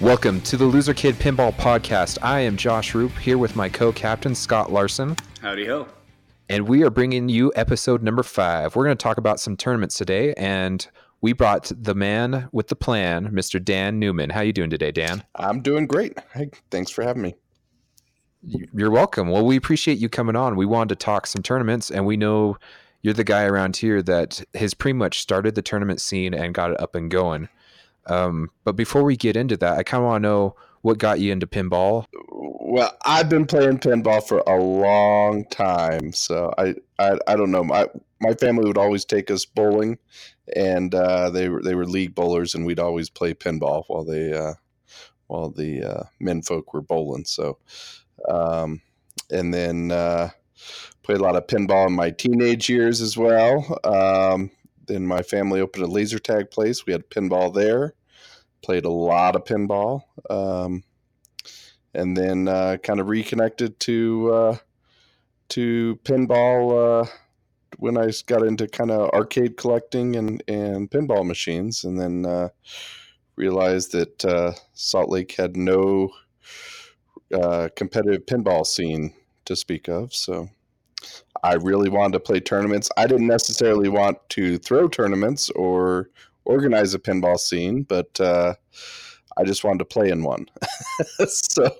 Welcome to the Loser Kid Pinball Podcast. I am Josh Roop here with my co captain, Scott Larson. Howdy ho. And we are bringing you episode number five. We're going to talk about some tournaments today, and we brought the man with the plan, Mr. Dan Newman. How are you doing today, Dan? I'm doing great. Hey, thanks for having me. You're welcome. Well, we appreciate you coming on. We wanted to talk some tournaments, and we know you're the guy around here that has pretty much started the tournament scene and got it up and going. Um, but before we get into that, I kind of want to know what got you into pinball. Well, I've been playing pinball for a long time, so I I, I don't know. My my family would always take us bowling, and uh, they were they were league bowlers, and we'd always play pinball while they uh, while the uh, men folk were bowling. So, um, and then uh, played a lot of pinball in my teenage years as well. Um, then my family opened a laser tag place. We had pinball there. Played a lot of pinball, um, and then uh, kind of reconnected to uh, to pinball uh, when I got into kind of arcade collecting and and pinball machines, and then uh, realized that uh, Salt Lake had no competitive pinball scene to speak of. So I really wanted to play tournaments. I didn't necessarily want to throw tournaments or organize a pinball scene, but uh, I just wanted to play in one. so,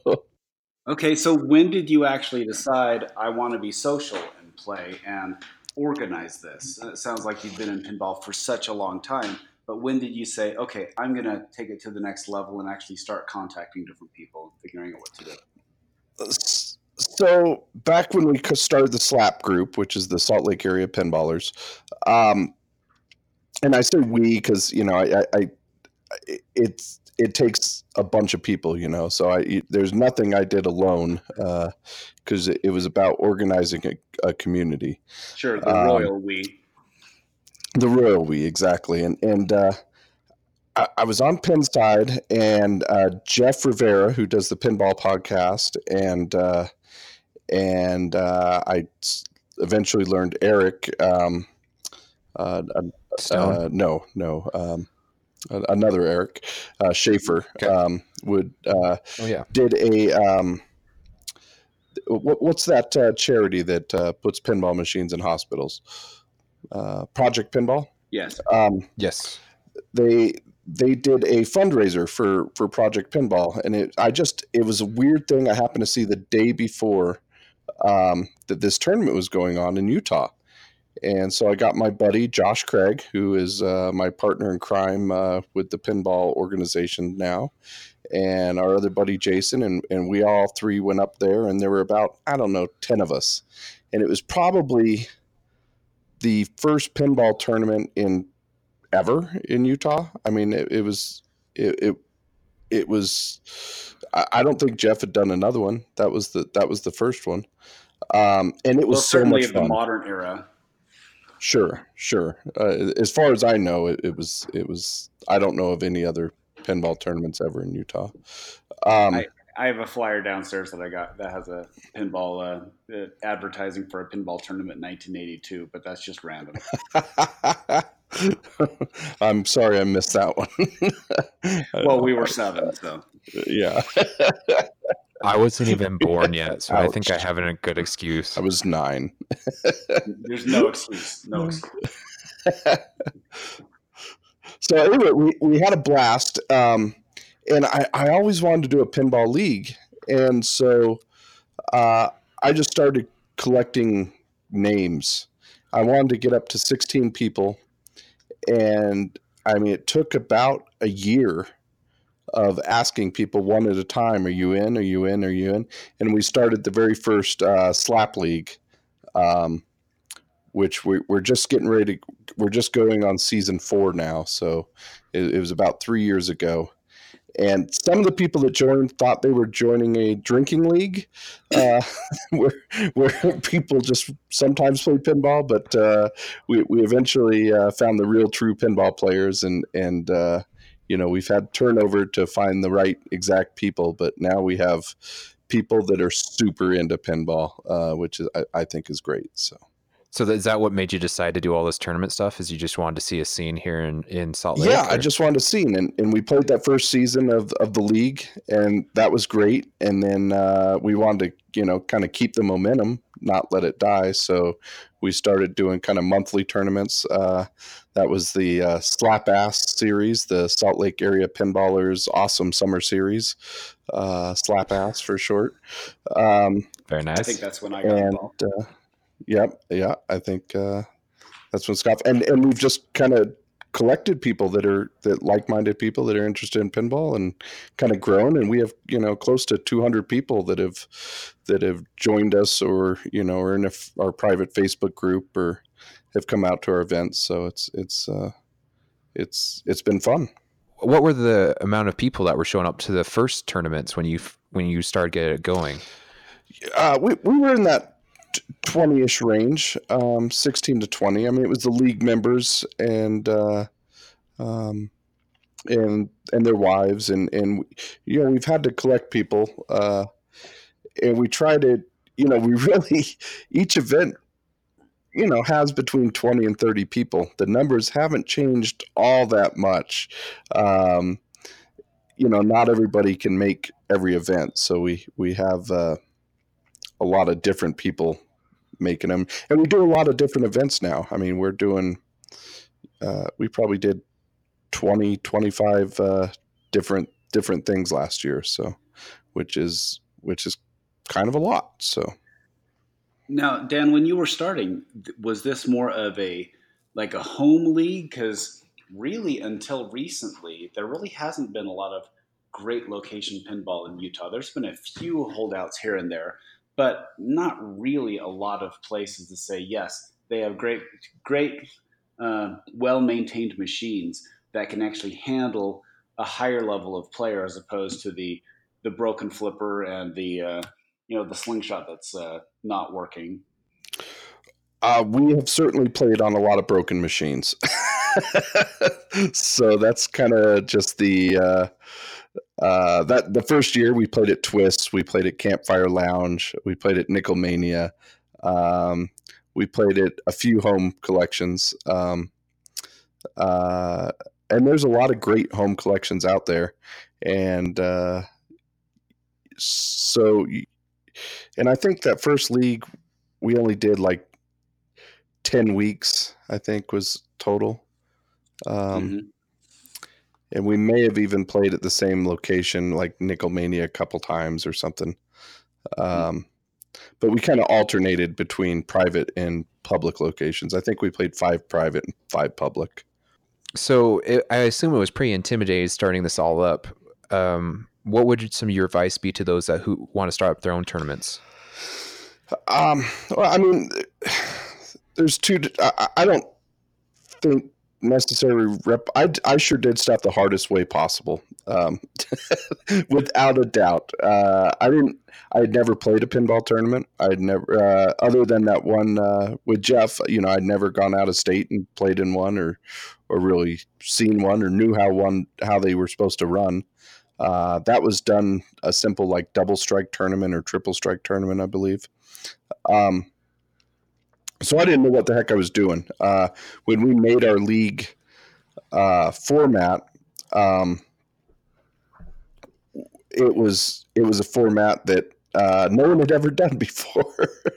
okay. So when did you actually decide I want to be social and play and organize this? It sounds like you've been in pinball for such a long time. But when did you say, okay, I'm going to take it to the next level and actually start contacting different people and figuring out what to do? So back when we started the SLAP group, which is the Salt Lake area pinballers, um, and I say we because you know I, I, I, it's it takes a bunch of people, you know. So I there's nothing I did alone because uh, it, it, was about organizing a, a community. Sure, the um, royal we. The royal we exactly, and and uh, I, I, was on Pinside, and uh, Jeff Rivera, who does the Pinball podcast, and uh, and uh, I eventually learned Eric. Um, uh, uh, no, no. Um, another Eric uh, Schaefer okay. um, would uh, oh, yeah. did a um, what, what's that uh, charity that uh, puts pinball machines in hospitals? Uh, Project Pinball. Yes. Um, yes. They they did a fundraiser for for Project Pinball, and it I just it was a weird thing. I happened to see the day before um, that this tournament was going on in Utah. And so I got my buddy Josh Craig, who is uh, my partner in crime uh, with the pinball organization now, and our other buddy Jason, and, and we all three went up there, and there were about I don't know ten of us, and it was probably the first pinball tournament in ever in Utah. I mean, it, it was it, it it was I don't think Jeff had done another one. That was the that was the first one, um, and it was well, so much fun. The modern era. Sure, sure. Uh, as far as I know, it, it, was it was. I don't know of any other pinball tournaments ever in Utah. Um, I, I, have a flyer downstairs that I got that has a pinball uh, advertising for a pinball tournament in 1982, but that's just random. I'm sorry I missed that one. well, we were seven, so yeah. I wasn't even born yet, so Ouch. I think I have a good excuse. I was nine. There's no excuse. No excuse. so anyway, we, we had a blast. Um, and I, I always wanted to do a pinball league. And so uh, I just started collecting names. I wanted to get up to 16 people and I mean, it took about a year of asking people one at a time, "Are you in? Are you in? Are you in?" And we started the very first uh, slap league, um, which we, are just getting ready. To, we're just going on season four now, so it, it was about three years ago and some of the people that joined thought they were joining a drinking league, uh, where where people just sometimes play pinball. But uh, we we eventually uh, found the real true pinball players, and and uh, you know we've had turnover to find the right exact people, but now we have people that are super into pinball, uh, which is I, I think is great. So. So is that what made you decide to do all this tournament stuff? Is you just wanted to see a scene here in, in Salt Lake? Yeah, or? I just wanted a scene, and, and we played that first season of, of the league, and that was great. And then uh, we wanted to, you know, kind of keep the momentum, not let it die. So we started doing kind of monthly tournaments. Uh, that was the uh, Slap Ass series, the Salt Lake Area Pinballers Awesome Summer Series, uh, Slap Ass for short. Um, Very nice. I think that's when I got and involved. uh, yep, yeah, I think uh, that's when Scott and and we've just kind of collected people that are that like-minded people that are interested in pinball and kind of grown. And we have you know close to 200 people that have that have joined us or you know or in a our private facebook group or have come out to our events. So it's it's uh it's it's been fun. What were the amount of people that were showing up to the first tournaments when you when you started getting it going? Uh, we, we were in that 20 ish range, um, 16 to 20. I mean, it was the league members and, uh, um, and, and their wives. And, and, you know, we've had to collect people, uh, and we try to, you know, we really, each event, you know, has between 20 and 30 people. The numbers haven't changed all that much. Um, you know, not everybody can make every event. So we, we have, uh, a lot of different people making them and we do a lot of different events now i mean we're doing uh, we probably did 20 25 uh, different different things last year so which is which is kind of a lot so Now, Dan, when you were starting, was this more of a like a home league? Because really, until recently, there really hasn't been a lot of great location pinball in Utah. There's been a few holdouts here and there, but not really a lot of places to say yes, they have great, great, uh, well maintained machines that can actually handle a higher level of player as opposed to the the broken flipper and the uh, you know the slingshot that's uh, not working. uh, we have certainly played on a lot of broken machines so that's kind of just the uh, that the first year we played at Twists, we played at Campfire Lounge, we played at Nickel Mania, um, we played at a few home collections, um, uh, and there's a lot of great home collections out there, and uh, so, and I think that first league we only did like ten weeks, I think was total. Um, Mhm. And we may have even played at the same location like nickelmania a couple times or something um, but we kind of alternated between private and public locations i think we played five private and five public So it, I assume it was pretty intimidating starting this all up. Um, what would some of your advice be to those that who want to start up their own tournaments? um, well i mean there's two I, I don't think necessarily rep I, I sure did stuff the hardest way possible um, without a doubt. Uh, i didn't i had never played a pinball tournament. I'd never uh, other than that one uh, with jeff you know i'd never gone out of state and played in one or or really seen one or knew how one how they were supposed to run. Uh, that was done a simple like double strike tournament or triple strike tournament i believe. Um, so I didn't know what the heck I was doing. Uh, when we made our league uh, format, um, it was it was a format that uh, no one had ever done before.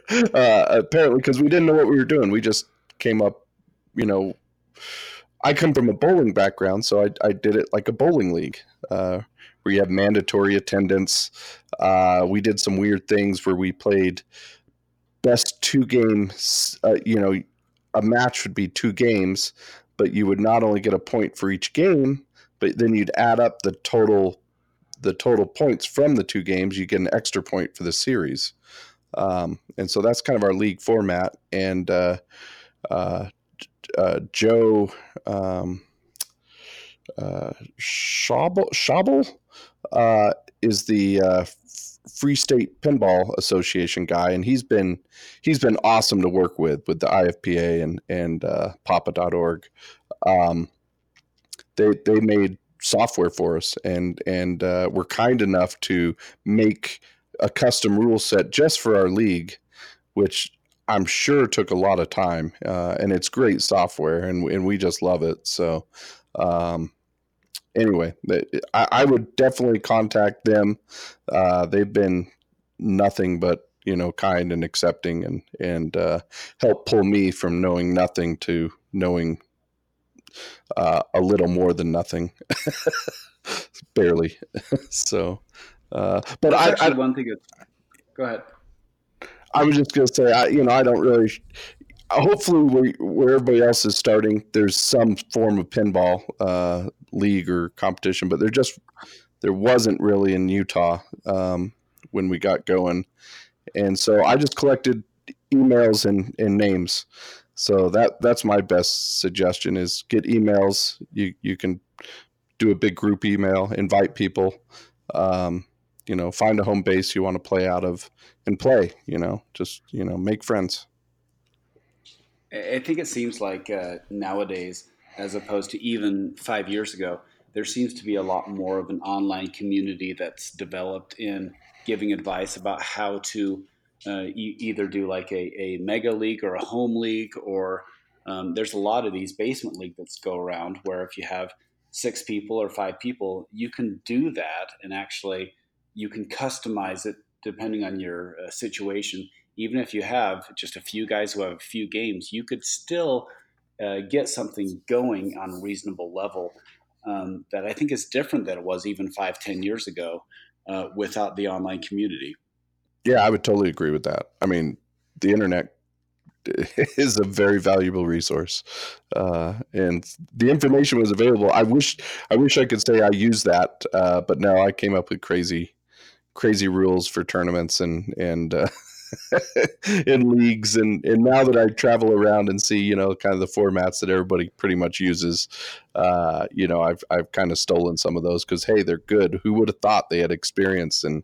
uh, apparently, because we didn't know what we were doing. We just came up, you know. I come from a bowling background, so I, I did it like a bowling league, uh, where you have mandatory attendance. Uh, we did some weird things where we played best two games uh, you know a match would be two games but you would not only get a point for each game but then you'd add up the total the total points from the two games you get an extra point for the series. Um, and so that's kind of our league format. And uh, uh, uh, joe um, uh, Schabel, Schabel uh, is the uh, Free State Pinball Association guy, and he's been he's been awesome to work with with the IFPA and and uh, Papa.org. Um, they they made software for us, and and uh, were kind enough to make a custom rule set just for our league, which I'm sure took a lot of time, uh, and it's great software, and and we just love it. So, um, anyway, I, I, would definitely contact them. Uh, they've been nothing but you know kind and accepting, and and uh, help pull me from knowing nothing to knowing uh, a little more than nothing, barely. so, uh, but That's I, I one thing. Go ahead. I was just going to say, I, you know, I don't really. Hopefully, where, where everybody else is starting, there's some form of pinball uh, league or competition, but there just there wasn't really in Utah um, when we got going, and so I just collected emails and, and names. So that that's my best suggestion is get emails. You you can do a big group email, invite people. Um, you know, find a home base you want to play out of and play, you know, just, you know, make friends. I think it seems like uh, nowadays, as opposed to even five years ago, there seems to be a lot more of an online community that's developed in giving advice about how to uh, e- either do like a, a mega league or a home league, or um, there's a lot of these basement league that's go around where if you have six people or five people, you can do that and actually you can customize it depending on your uh, situation. Even if you have just a few guys who have a few games, you could still uh, get something going on a reasonable level um, that I think is different than it was even five, ten years ago uh, without the online community. Yeah, I would totally agree with that. I mean, the internet is a very valuable resource, uh, and the information was available. I wish, I wish I could say I used that, uh, but no, I came up with crazy crazy rules for tournaments and and uh, in leagues and and now that I travel around and see you know kind of the formats that everybody pretty much uses, uh, you know I've I've kind of stolen some of those because hey they're good. Who would have thought they had experience and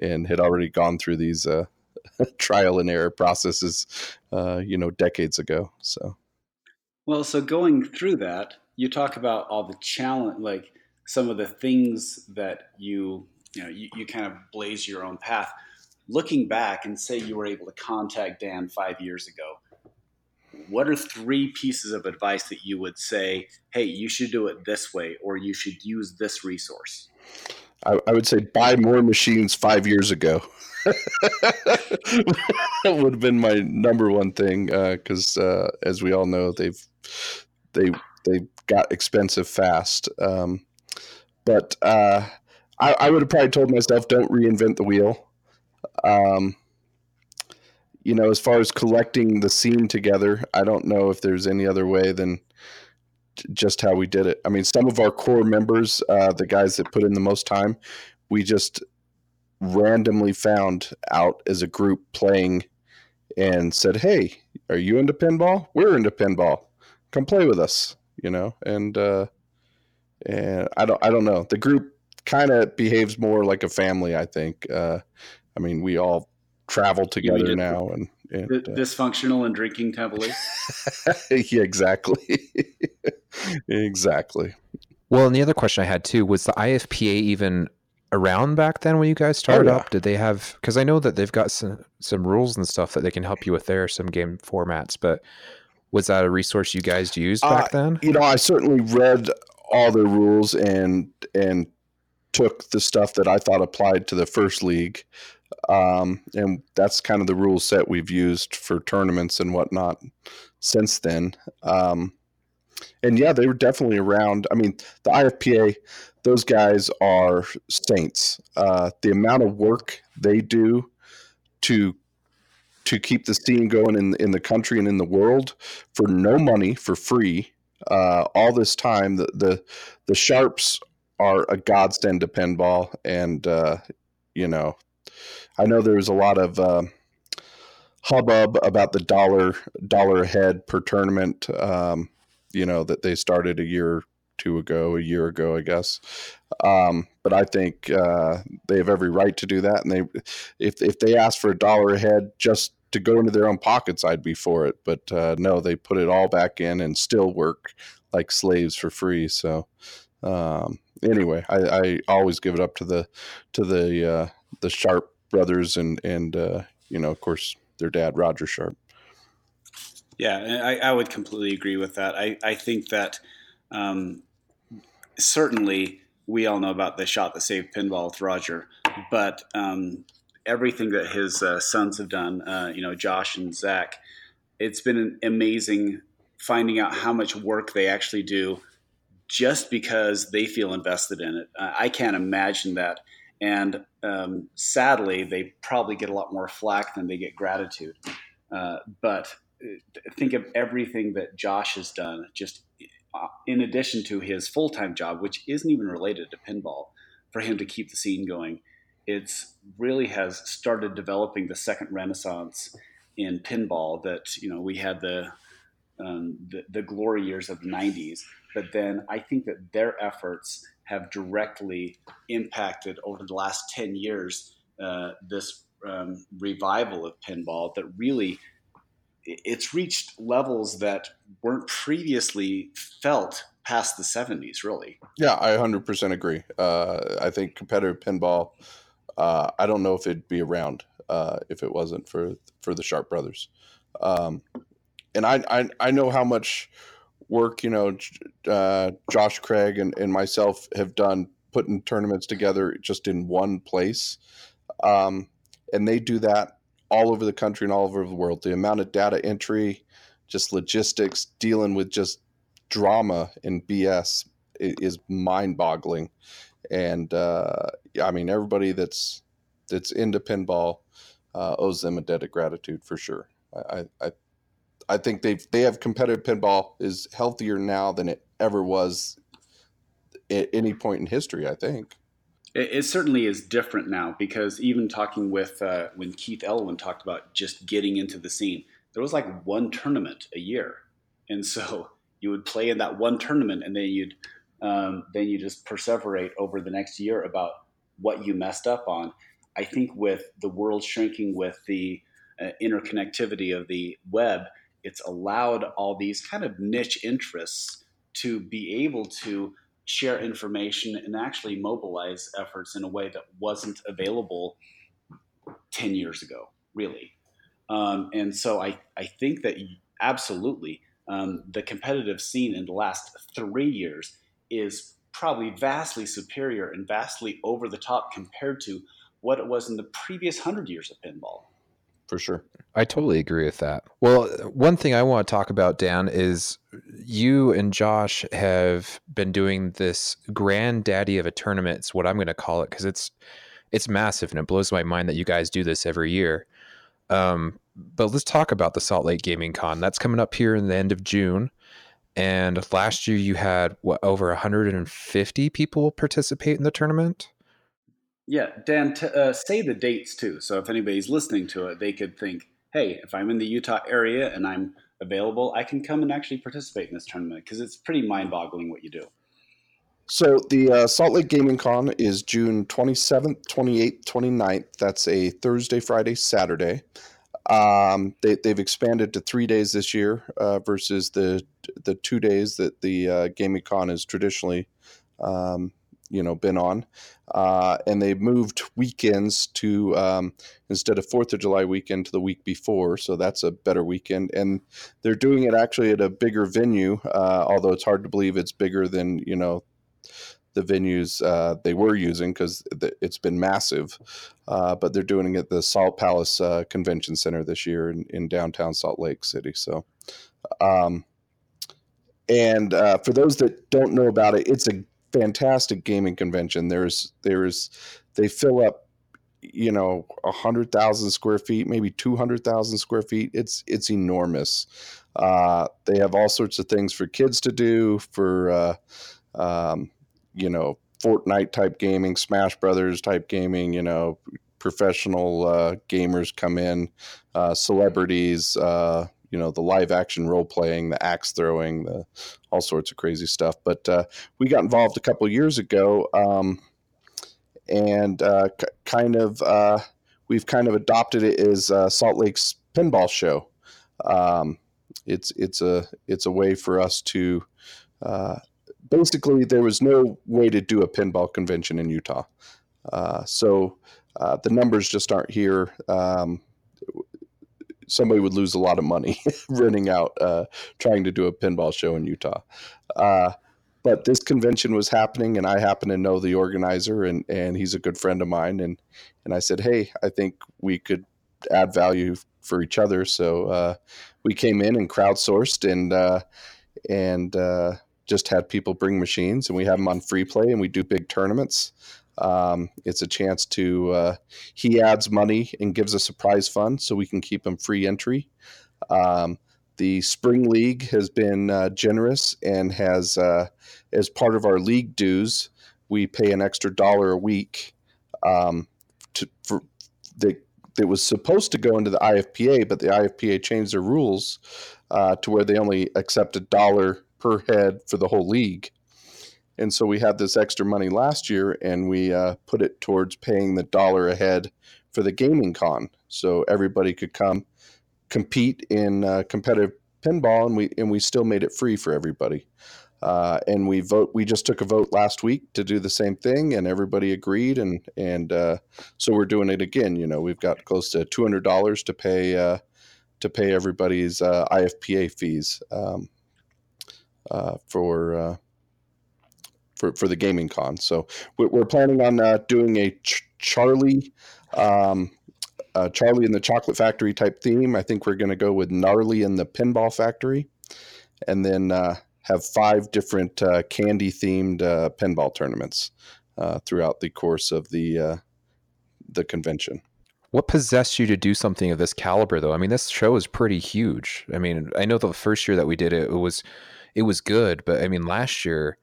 and had already gone through these uh, trial and error processes, uh, you know decades ago. So well, so going through that, you talk about all the challenge like some of the things that you you know you, you kind of blaze your own path looking back and say you were able to contact dan five years ago what are three pieces of advice that you would say hey you should do it this way or you should use this resource i, I would say buy more machines five years ago. That would have been my number one thing because uh, uh, as we all know they've they they got expensive fast. Um, but uh, I, I would have probably told myself, don't reinvent the wheel. Um, you know, as far as collecting the scene together, I don't know if there's any other way than just how we did it. I mean, some of our core members, uh, the guys that put in the most time, we just randomly found out as a group playing and said, "Hey, are you into pinball? We're into pinball. Come play with us." You know, and uh, and I don't I don't know. The group kind of behaves more like a family. I think. Uh, I mean, we all travel together now, and, and uh, dysfunctional and drinking heavily. yeah, exactly, exactly. Well, and the other question I had too was the IFPA even around back then when you guys started oh, yeah. up? Did they have? Because I know that they've got some some rules and stuff that they can help you with there, some game formats, but. Was that a resource you guys used back uh, then? You know, I certainly read all the rules and and took the stuff that I thought applied to the first league. Um, and that's kind of the rule set we've used for tournaments and whatnot since then. Um, and yeah, they were definitely around. I mean, the IFPA, those guys are saints. Uh, the amount of work they do to to keep the scene going in in the country and in the world for no money, for free, uh, all this time. The the the sharps are a godsend to pinball, and uh, you know, I know there was a lot of uh, hubbub about the dollar dollar head per tournament. Um, you know that they started a year two ago, a year ago, I guess. Um, but I think uh, they have every right to do that, and they if if they ask for a dollar a head just to go into their own pockets, I'd be for it. But uh, no, they put it all back in and still work like slaves for free. So um, anyway, I, I, always give it up to the to the uh, the Sharp brothers and and uh, you know of course their dad Roger Sharp. Yeah, I, I would completely agree with that. I, I think that um, certainly we all know about the shot that saved pinball with Roger, but um, everything that his uh, sons have done, uh, you know, Josh and Zach, it's been amazing finding out how much work they actually do just because they feel invested in it. I can't imagine that. And um, sadly, they probably get a lot more flack than they get gratitude. Uh, but uh, think of everything that Josh has done, just uh, in addition to his full time job, which isn't even related to pinball, for him to keep the scene going. It's really has started developing the second renaissance in pinball that you know we had the um, the, the, glory years of the 90s but then i think that their efforts have directly impacted over the last 10 years uh, this um, revival of pinball that really it's reached levels that weren't previously felt past the 70s really. Yeah i 100% agree. Uh, i think competitive pinball uh, i don't know if it'd be around uh, if it wasn't for for the sharp brothers. Um, and I, I i know how much work you know uh, josh craig and, and myself have done putting tournaments together just in one place um, and they do that all over the country and all over the world. The amount of data entry, just logistics, dealing with just drama and BS is mind-boggling. And uh, I mean, everybody that's that's into pinball uh, owes them a debt of gratitude for sure. I, I I think they they have competitive pinball is healthier now than it ever was at any point in history. I think. It, it, certainly is different now because even talking with uh, when Keith Elwin talked about just getting into the scene, there was like one tournament a year, and so you would play in that one tournament, and then you'd um, then you just perseverate over the next year about what you messed up on. I think with the world shrinking, with the uh, interconnectivity of the web, it's allowed all these kind of niche interests to be able to share information and actually mobilize efforts in a way that wasn't available 10 years ago, really. Um, and so I, I think that absolutely um, the competitive scene in the last three years is probably vastly superior and vastly over the top compared to what it was in the previous hundred years of pinball for sure. I totally agree with that. Well, one thing I want to talk about, Dan, is you and Josh have been doing this granddaddy of a tournament. It's what I'm going to call it because it's it's massive and it blows my mind that you guys do this every year. Um, but let's talk about the Salt Lake Gaming Con. That's coming up here in the end of June. And last year you had what over 150 people participate in the tournament. Yeah, Dan, t- uh, say the dates too. So if anybody's listening to it, they could think, hey, if I'm in the Utah area and I'm available, I can come and actually participate in this tournament because it's pretty mind boggling what you do. So the uh, Salt Lake Gaming Con is June 27th, 28th, 29th. That's a Thursday, Friday, Saturday. Um, they, have expanded to three days this year uh, versus the the two days that the uh, Gaming Con is traditionally um, you know been on, uh, and they moved weekends to um, instead of Fourth of July weekend to the week before, so that's a better weekend. And they're doing it actually at a bigger venue, uh, although it's hard to believe it's bigger than you know the venues uh, they were using because it's been massive. Uh, but they're doing it at the Salt Palace uh, Convention Center this year in, in downtown Salt Lake City. So. Um, and uh, for those that don't know about it, it's a fantastic gaming convention. There's there's they fill up you know a hundred thousand square feet, maybe two hundred thousand square feet. It's it's enormous. Uh, they have all sorts of things for kids to do for uh, um, you know Fortnite type gaming, Smash Brothers type gaming. You know professional uh, gamers come in, uh, celebrities uh, you know the live action role playing, the axe throwing, the all sorts of crazy stuff. But uh, we got involved a couple years ago, um, and uh, c- kind of uh, we've kind of adopted it as uh, Salt Lake's pinball show. Um, it's it's a it's a way for us to uh, basically there was no way to do a pinball convention in Utah, uh, so the numbers just aren't here. Um, somebody would lose a lot of money renting out, uh, trying to do a pinball show in Utah. Uh, but this convention was happening, and I happen to know the organizer, and and he's a good friend of mine, and and I said, hey, I think we could add value for each other. So uh, we came in and crowdsourced and uh, and uh, just had people bring machines, and we have them on free play, and we do big tournaments. Um, it's a chance to uh, he adds money and gives us a prize fund so we can keep him free entry. Um, the spring league has been uh, generous and has uh, as part of our league dues we pay an extra dollar a week um, to, for that was supposed to go into the IFPA, but the IFPA changed their rules uh, to where they only accept a dollar per head for the whole league. And so we had this extra money last year, and we uh, put it towards paying the dollar ahead for the gaming con, so everybody could come compete in uh, competitive pinball, and we and we still made it free for everybody. Uh, and we vote. We just took a vote last week to do the same thing, and everybody agreed. And and uh, so we're doing it again. You know, we've got close to two hundred dollars to pay uh, to pay everybody's uh, IFPA fees um, uh, for uh, for for the gaming con. So we're, planning on doing a ch- Charlie. Um, Charlie in the Chocolate Factory type theme. I think we're going to go with Gnarly in the Pinball Factory, and then have five different uh, candy themed uh, pinball tournaments uh, throughout the course of the uh, the convention. What possessed you to do something of this caliber, though? I mean, this show is pretty huge. I mean, I know the first year that we did it, it was it was good, but I mean, last year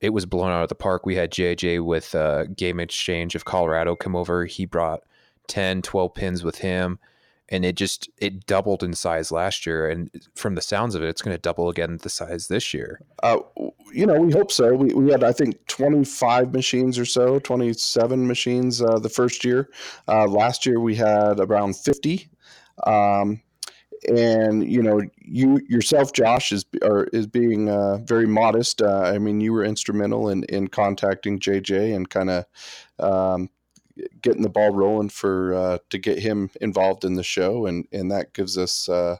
it was blown out of the park. We had JJ with uh, Game Exchange of Colorado come over. He brought 10, 12 pins with him and it just it doubled in size last year. And from the sounds of it it's going to double again the size this year. Uh, you know we hope so. We, we had i think 25 machines or so 27 machines uh, the first year. Uh, last year we had around 50 um, and you know you yourself josh is is being uh, very modest uh, i mean you were instrumental in in contacting jj and kind of um, getting the ball rolling for uh, to get him involved in the show, and and that gives us. Uh,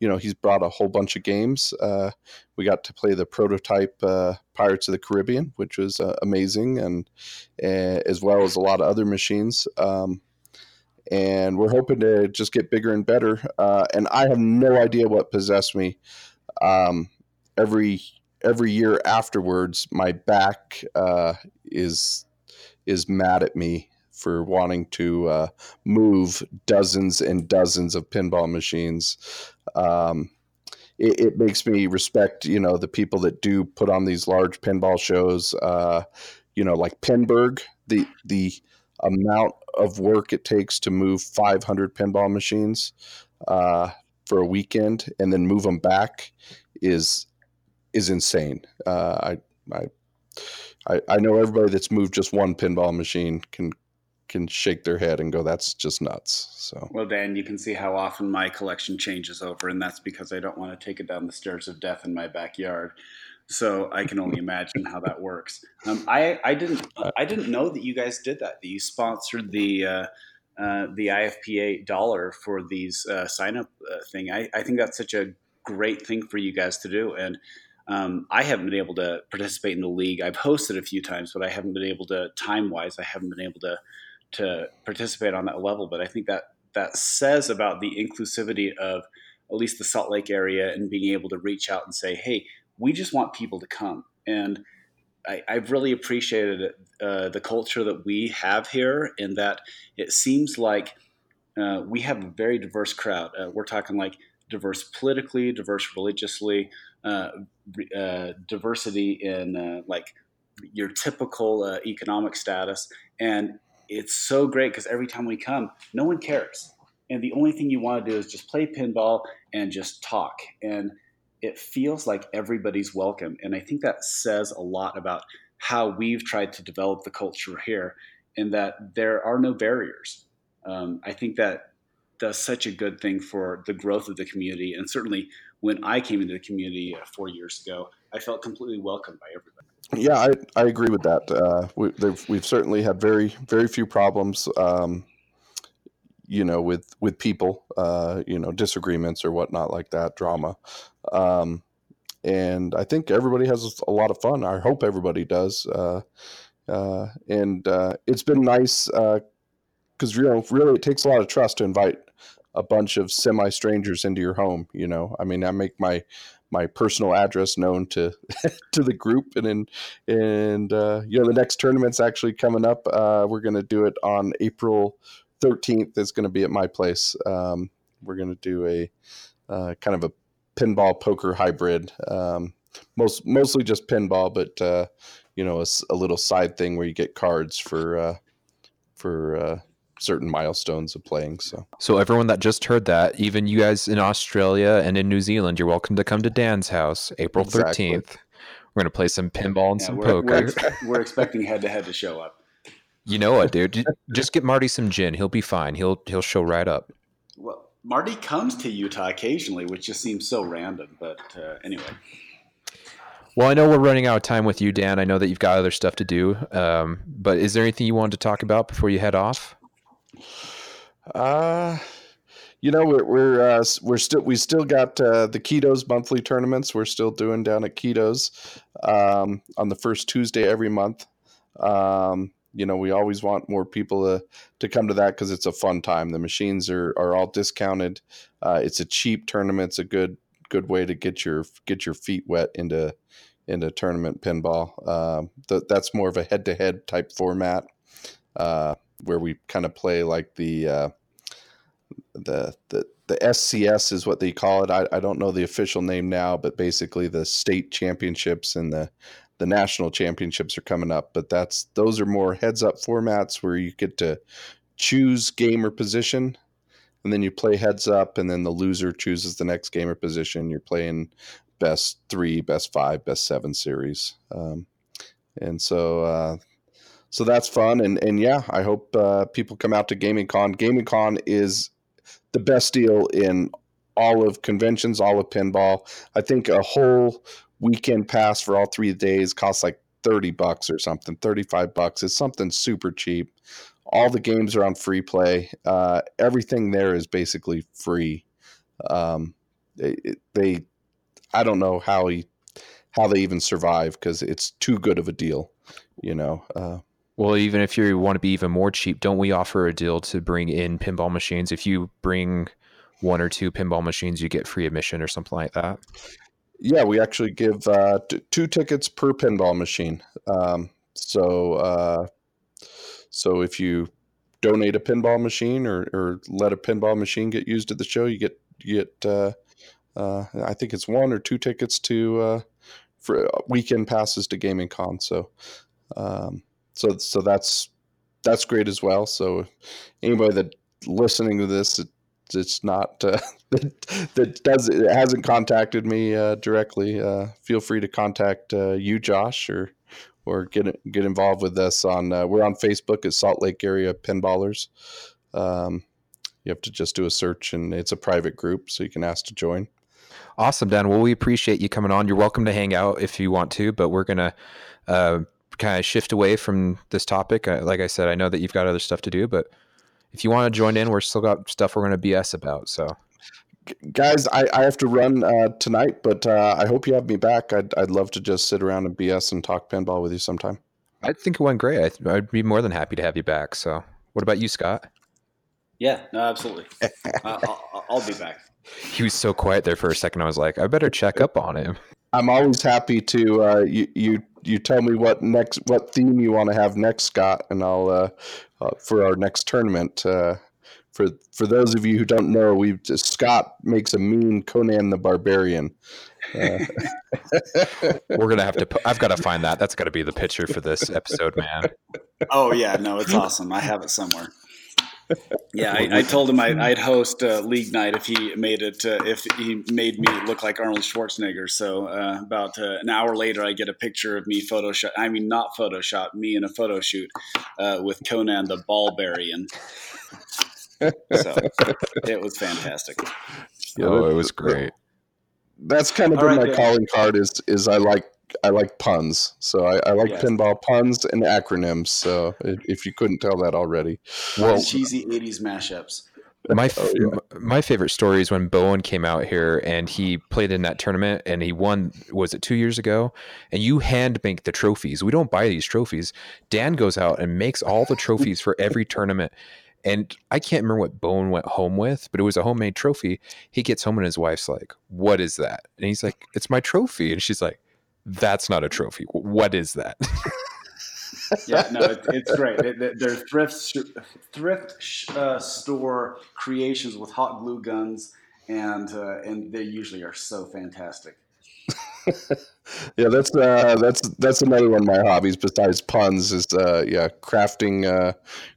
you know, he's brought a whole bunch of games. Uh, we got to play the prototype uh, Pirates of the Caribbean, which was amazing, and as well as a lot of other machines. Um, and we're hoping to just get bigger and better. Uh, and I have no idea what possessed me. Um, every every year afterwards, my back is is mad at me for wanting to uh, move dozens and dozens of pinball machines. Um, it, it, makes me respect, you know, the people that do put on these large pinball shows. Uh, you know, like Pinburgh, the the amount of work it takes to move 500 pinball machines uh, for a weekend and then move them back is is insane. Uh, I, I I, know everybody that's moved just one pinball machine can can shake their head and go, "That's just nuts." So, well, Dan, you can see how often my collection changes over, and that's because I don't want to take it down the stairs of death in my backyard. So I can only imagine how that works. Um, I I didn't I didn't know that you guys did that. That you sponsored the. Uh, uh, the IFPA dollar for these uh, sign up uh, thing. I, I think that's such a great thing for you guys to do. And um, I haven't been able to participate in the league. I've hosted a few times, but I haven't been able to time wise. I haven't been able to to participate on that level. But I think that that says about the inclusivity of at least the Salt Lake area and being able to reach out and say, hey, we just want people to come. And I, have really appreciated uh, the culture that we have here in that it seems like uh, we have a very diverse crowd. Uh, we're talking like diverse politically, diverse religiously, uh, uh, diversity in uh, like your typical economic status. And it's so great because every time we come, no one cares. And the only thing you want to do is just play pinball and just talk. And it feels like everybody's welcome. And I think that says a lot about how we've tried to develop the culture here in that there are no barriers. Um, I think that does such a good thing for the growth of the community. And certainly when I came into the community uh, four years ago, I felt completely welcomed by everybody. Yeah, I, I agree with that. Uh, we, have certainly had very very few problems. Um, you know, with with people, uh, you know, disagreements or whatnot like that, drama. Um, and I think everybody has a lot of fun. I hope everybody does. Uh, uh, and uh, it's been nice because you know, really, it takes a lot of trust to invite a bunch of semi strangers into your home. You know, I mean, I make my my personal address known to to the group, and then and uh, you know, the next tournament's actually coming up. Uh, we're going to do it on April thirteenth. is going to be at my place. Um, we're going to do a uh, kind of a pinball poker hybrid. Um, most mostly just pinball, but uh, you know, a, a, little side thing where you get cards for uh, for uh, certain milestones of playing. So, so everyone that just heard that, even you guys in Australia and in New Zealand, you're welcome to come to Dan's house April thirteenth. Exactly. We're gonna play some pinball and yeah, some we're, poker. We're, expect, we're expecting head to head to show up. You know what, dude? Just get Marty some gin. He'll be fine. He'll he'll show right up. Well, Marty comes to Utah occasionally, which just seems so random. But uh, anyway. Well, I know we're running out of time with you, Dan. I know that you've got other stuff to do. Um, but is there anything you wanted to talk about before you head off? Uh you know we're we're uh, we're still we still got uh, the Keto's monthly tournaments. We're still doing down at Keto's um, on the first Tuesday every month. Um, you know we always want more people to to come to that because it's a fun time. The machines are are all discounted. Uh, it's a cheap tournament. It's a good good way to get your get your feet wet into into tournament pinball. Um, th- that's more of a head to head type format. Uh, where we kind of play like the uh, the the the SCS is what they call it. I, I don't know the official name now, but basically the state championships and the the national championships are coming up. But that's those are more heads up formats where you get to choose game or position, and then you play heads up, and then the loser chooses the next game or position. You're playing best three, best five, best seven series, um, and so uh, so that's fun. And and yeah, I hope uh, people come out to Gaming Con. Gaming Con is the best deal in all of conventions, all of pinball. I think a whole weekend pass for all three days costs like 30 bucks or something, 35 bucks. It's something super cheap. All the games are on free play. Uh, everything there is basically free. Um, they, they, I don't know how he, how they even survive because it's too good of a deal, you know. Uh, well, even if you want to be even more cheap, don't we offer a deal to bring in pinball machines? If you bring one or two pinball machines, you get free admission or something like that. Yeah, we actually give uh, t- two tickets per pinball machine. Um, so, uh, so if you donate a pinball machine or, or let a pinball machine get used at the show, you get you get uh, uh I think it's one or two tickets to uh, for weekend passes to Gaming Con. So. Um, so so that's that's great as well. So anybody that listening to this, it's not uh, that, does it hasn't contacted me uh, directly. Uh, feel free to contact uh, you, Josh, or or get get involved with us on. Uh, we're on Facebook at Salt Lake Area Pinballers. Um, you have to just do a search, and it's a private group, so you can ask to join. Awesome, Dan. Well, we appreciate you coming on. You're welcome to hang out if you want to, but we're gonna uh, kind of shift away from this topic. like I said, I know that you've got other stuff to do, but if you want to join in, we're still got stuff we're going to BS about. So, guys, I, I have to run uh, tonight, but uh, I hope you have me back. I'd, I'd love to just sit around and BS and talk pinball with you sometime. I think it went great. I, would be more than happy to have you back. So, what about you, Scott? Yeah, no, absolutely. I'll, I'll be back. He was so quiet there for a second. I was like, I better check up on him. I'm always happy to uh, you, you you tell me what next what theme you want to have next, Scott, and I'll uh, uh, for our next tournament. Uh, for for those of you who don't know, we Scott makes a mean Conan the Barbarian. Uh, We're gonna have to. I've got to find that. That's got to be the picture for this episode, man. Oh yeah, no, it's awesome. I have it somewhere yeah, I, I, told him I, would host uh, league night if he made it. Uh, if he made me look like Arnold Schwarzenegger. So uh, about uh, an hour later, I get a picture of me Photoshop. I mean, not Photoshop. Me in a photo shoot uh, with Conan the Ballbarian. so it was fantastic. Oh, it was great. That's kind of All been right, my yeah. calling card. Is is I like I like puns, so I, I like yes. pinball puns and acronyms. So if you couldn't tell that already, well, cheesy '80s mashups. My oh, f- Oh, yeah. my favorite story is when Bowen came out here and he played in that tournament and he won. Was it two years ago? And you hand make the trophies. We don't buy these trophies. Dan goes out and makes all the trophies for every tournament. And I can't remember what Bowen went home with, but it was a homemade trophy. He gets home and his wife's like, "What is that?" And he's like, "It's my trophy." And she's like, "That's not a trophy. What is that?" yeah, no, it, it's great. They- they- They're thrift thrift uh, store creations with hot glue guns, and uh, and they usually are so fantastic. yeah, that's uh, that's that's another one of my hobbies besides puns is uh, yeah, crafting uh,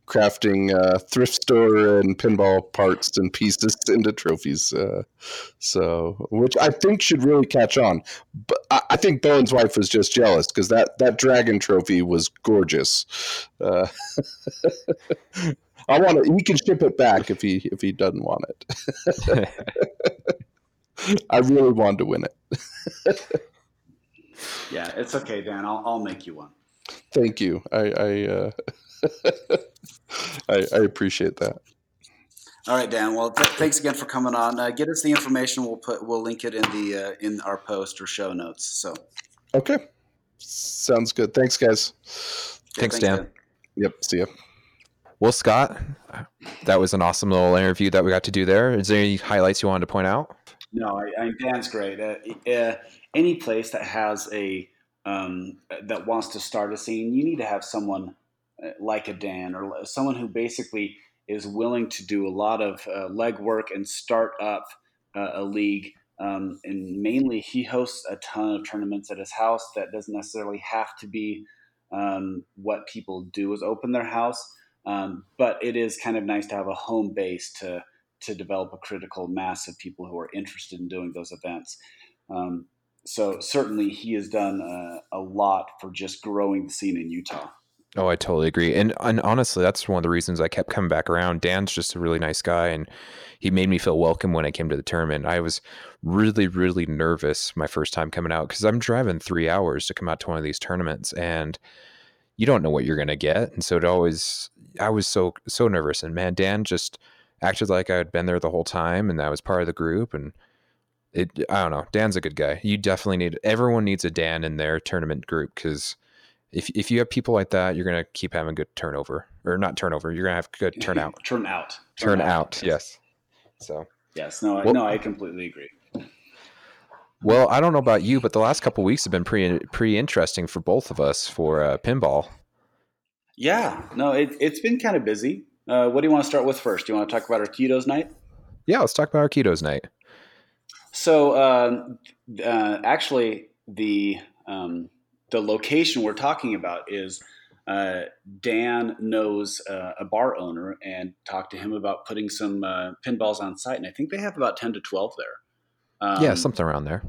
crafting uh, thrift store and pinball parts and pieces into trophies. Uh, so, which I think should really catch on. But I, I think Bowen's wife was just jealous because that that dragon trophy was gorgeous. Uh, I want it. He can ship it back if he if he doesn't want it. I really wanted to win it. Yeah, it's okay, Dan. I'll, I'll make you one. Thank you. I I, uh, I I appreciate that. All right, Dan. Well, th- thanks again for coming on. Uh, get us the information. We'll put we'll link it in the uh, in our post or show notes. So Okay, sounds good. Thanks, guys. yeah, Thanks, Dan. Yep. See ya. Well, Scott, that was an awesome little interview that we got to do there. Is there any highlights you wanted to point out? No, I, I, Dan's great. Uh, uh, any place that has a um, that wants to start a scene, you need to have someone uh, like a Dan or someone who basically is willing to do a lot of uh, legwork and start up uh, a league. Um, and mainly, he hosts a ton of tournaments at his house. That doesn't necessarily have to be um, what people do is open their house, um, but it is kind of nice to have a home base to to develop a critical mass of people who are interested in doing those events. Um, so certainly, he has done uh, a lot for just growing the scene in Utah. Oh, I totally agree. And and honestly, that's one of the reasons I kept coming back around. Dan's just a really nice guy and he made me feel welcome when I came to the tournament. I was really, really nervous my first time coming out because I'm driving three hours to come out to one of these tournaments and you don't know what you're gonna get. And so it always I was so so nervous. And man, Dan just acted like I had been there the whole time and I was part of the group and it I don't know. Dan's a good guy. You definitely need everyone needs a Dan in their tournament group because if if you have people like that, you're gonna keep having good turnover or not turnover. You're gonna have good turnout. Turn out. Turn out, yes. So Yes. No. I, Well- no. I completely agree. well, I don't know about you, but the last couple weeks have been pretty pretty interesting for both of us for uh, pinball. Yeah. No. It, it's been kind of busy. Uh, what do you want to start with first? Do you want to talk about our Ketos night? Yeah, let's talk about our Ketos night. So uh, uh, actually, the um, the location we're talking about is uh, Dan knows uh, a bar owner and talked to him about putting some uh, pinballs on site, and I think they have about ten to twelve there. Um, yeah, something around there.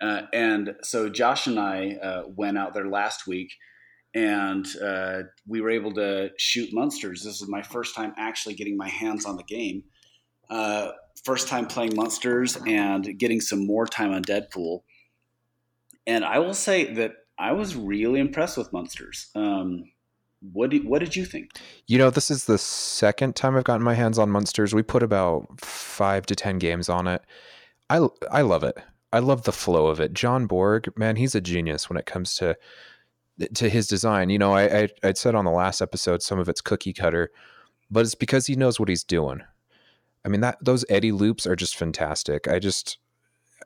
uh, and so Josh and I uh, went out there last week, and uh, we were able to shoot Munsters. This is my first time actually getting my hands on the game. Uh, first time playing Munsters and getting some more time on Deadpool. And I will say that I was really impressed with Munsters. Um, what did, what did you think? You know, this is the second time I've gotten my hands on Munsters. We put about five to ten games on it. I I love it. I love the flow of it. John Borg, man, he's a genius when it comes to to his design. You know, I, I I'd said on the last episode some of it's cookie cutter, but it's because he knows what he's doing. I mean that those Eddie loops are just fantastic. I just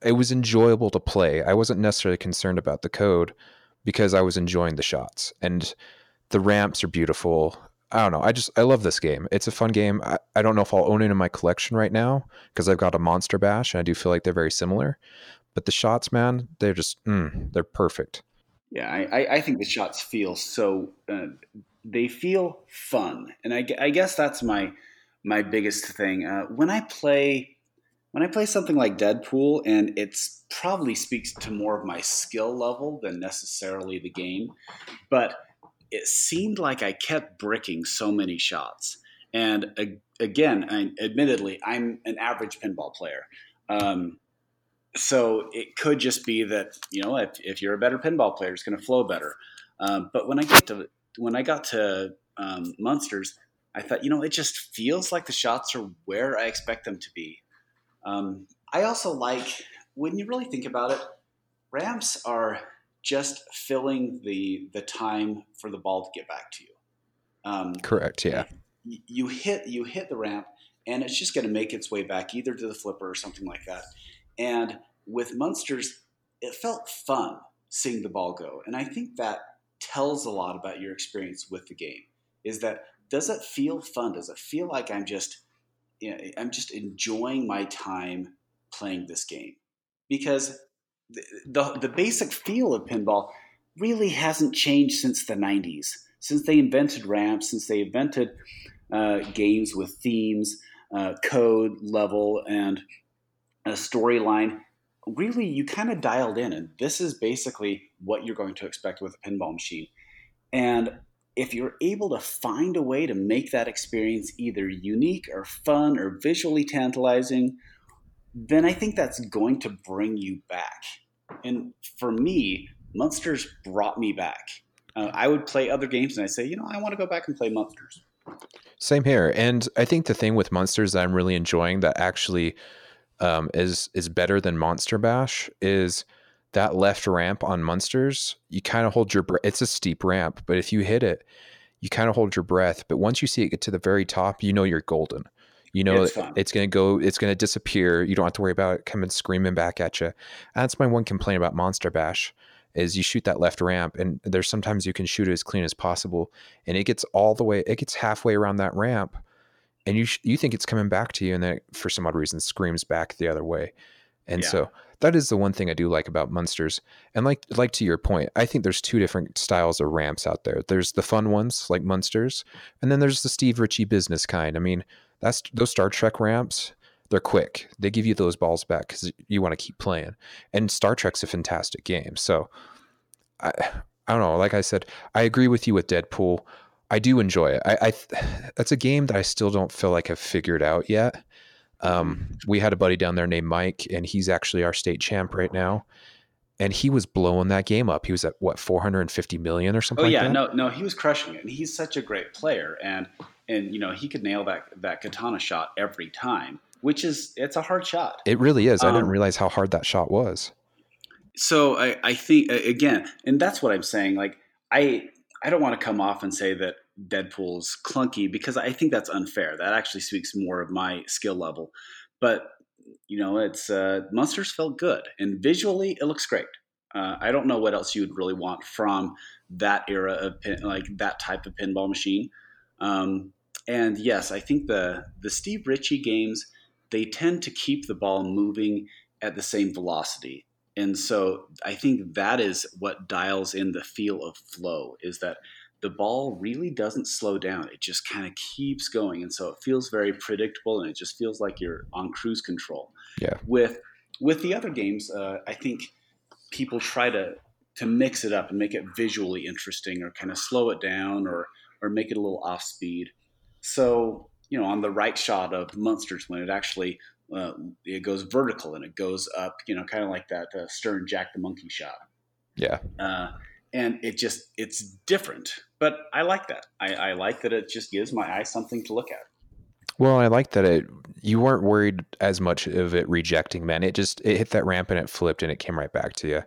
it was enjoyable to play. I wasn't necessarily concerned about the code because I was enjoying the shots and the ramps are beautiful. I don't know. I just I love this game. It's a fun game. I, I don't know if I'll own it in my collection right now because I've got a Monster Bash and I do feel like they're very similar. But the shots, man, they're just mm, they're perfect. Yeah, I, I- think the shots feel so. Uh, they feel fun, and I, I guess that's my my biggest thing. Uh, when I play when I play something like Deadpool, and it's probably speaks to more of my skill level than necessarily the game, but it seemed like I kept bricking so many shots. And a- again, I, admittedly, I'm an average pinball player. Um, so it could just be that you know if, if you're a better pinball player, it's going to flow better. Um, but when I get to when I got to um, Munsters, I thought, you know, it just feels like the shots are where I expect them to be. Um, I also like when you really think about it, ramps are just filling the the time for the ball to get back to you. Um, Correct. Yeah. You, you hit you hit the ramp, and it's just going to make its way back either to the flipper or something like that. And with Munsters, it felt fun seeing the ball go, and I think that tells a lot about your experience with the game. Is that does it feel fun? Does it feel like I'm just you know, I'm just enjoying my time playing this game? Because the, the, the basic feel of pinball really hasn't changed since the 90s, since they invented ramps, since they invented uh, games with themes, uh, code, level, and a storyline. Really, you kind of dialed in, and this is basically what you're going to expect with a pinball machine. And if you're able to find a way to make that experience either unique or fun or visually tantalizing then I think that's going to bring you back. And for me, Munsters brought me back. Uh, I would play other games and I say, you know, I want to go back and play Munsters. Same here. And I think the thing with Munsters that I'm really enjoying that actually um, is is better than Monster Bash is that left ramp on Munsters. You kind of hold your breath. It's a steep ramp, but if you hit it, you kind of hold your breath. But once you see it get to the very top, you know you're golden. You know, it's, it's going to go, it's going to disappear. You don't have to worry about it coming screaming back at you. That's my one complaint about Monster Bash is you shoot that left ramp and there's sometimes you can shoot it as clean as possible and it gets all the way, it gets halfway around that ramp and you, sh- you think it's coming back to you and then it, for some odd reason screams back the other way. And yeah. so that is the one thing I do like about Munsters. And like like to your point, I think there's two different styles of ramps out there. There's the fun ones like Munsters, and then there's the Steve Ritchie business kind. I mean, that's those Star Trek ramps. They're quick. They give you those balls back because you want to keep playing. And Star Trek's a fantastic game. So I I don't know. Like I said, I agree with you with Deadpool. I do enjoy it. I, I that's a game that I still don't feel like I've figured out yet. Um, we had a buddy down there named Mike, and he's actually our state champ right now. And he was blowing that game up. He was at what 450 million or something. Oh yeah, like no, no, he was crushing it. And he's such a great player, and and you know he could nail that that katana shot every time, which is it's a hard shot. It really is. Um, I didn't um, realize how hard that shot was. So I, I think again, and that's what I'm saying. Like I I don't want to come off and say that Deadpool's clunky because I think that's unfair. That actually speaks more of my skill level. But you know, it's uh, Munsters felt good, and visually it looks great. Uh, I don't know what else you would really want from that era of pin, like that type of pinball machine. Um, and yes, I think the the Steve Ritchie games they tend to keep the ball moving at the same velocity. And so I think that is what dials in the feel of flow is that the ball really doesn't slow down. It just kind of keeps going. And so it feels very predictable and it just feels like you're on cruise control. Yeah. With with the other games, uh, I think people try to to mix it up and make it visually interesting or kind of slow it down or or make it a little off speed. So, you know, on the right shot of Munsters when it actually uh, it goes vertical and it goes up, you know, kind of like that uh, Stern Jack the Monkey shot. Yeah. Uh, and it just it's different but i like that I, I, like that it just gives my eye something to look at well i like that it you weren't worried as much of it rejecting men. it just it hit that ramp and it flipped and it came right back to you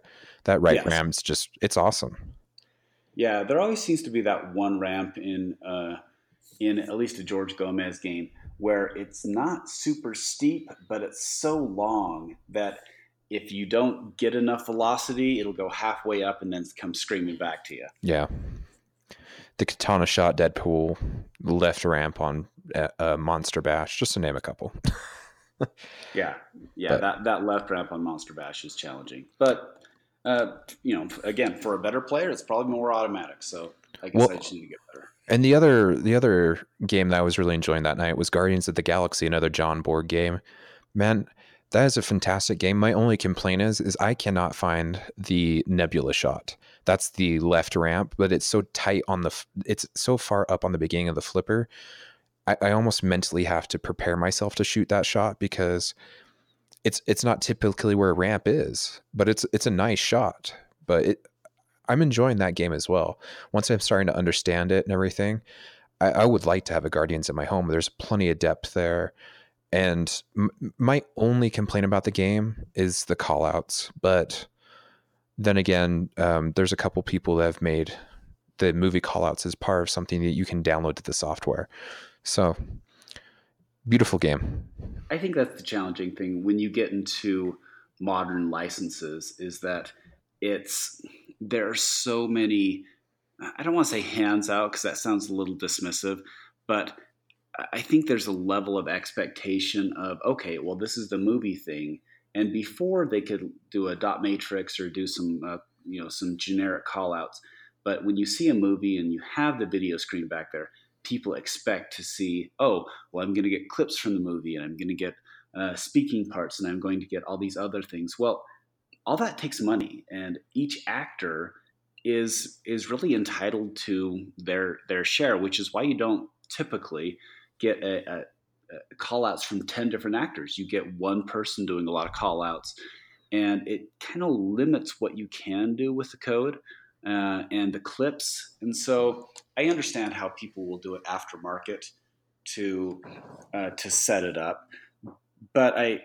that right yes. ramp's just it's awesome yeah there always seems to be that one ramp in uh in at least a george gomez game where it's not super steep but it's so long that if you don't get enough velocity, it'll go halfway up and then come screaming back to you. Yeah. The katana shot Deadpool, left ramp on uh, uh Monster Bash, just to name a couple. yeah, yeah, but, that that left ramp on Monster Bash is challenging, but uh, you know, again, for a better player, it's probably more automatic. So I guess well, I just need to get better. And the other the other game that I was really enjoying that night was Guardians of the Galaxy, another John Borg game. Man, that is a fantastic game. My only complaint is is I cannot find the nebula shot. That's the left ramp, but it's so tight on the it's so far up on the beginning of the flipper. I, I almost mentally have to prepare myself to shoot that shot because it's it's not typically where a ramp is, but it's it's a nice shot. But it I'm enjoying that game as well. Once I'm starting to understand it and everything, I, I would like to have a Guardians in my home. There's plenty of depth there. And m- my only complaint about the game is the callouts. But then again, um, there's a couple people that have made the movie callouts as part of something that you can download to the software. So beautiful game. I think that's the challenging thing when you get into modern licenses is that it's there are so many I don't want to say hands out because that sounds a little dismissive, but I think there's a level of expectation of okay, well, this is the movie thing, and before they could do a dot matrix or do some uh, you know some generic callouts, but when you see a movie and you have the video screen back there, people expect to see oh, well, I'm going to get clips from the movie and I'm going to get uh, speaking parts and I'm going to get all these other things. Well, all that takes money, and each actor is is really entitled to their their share, which is why you don't typically get a, a, a call outs from 10 different actors. You get one person doing a lot of call outs, and it kind of limits what you can do with the code uh, and the clips. And so I understand how people will do it aftermarket to uh, to set it up, but I,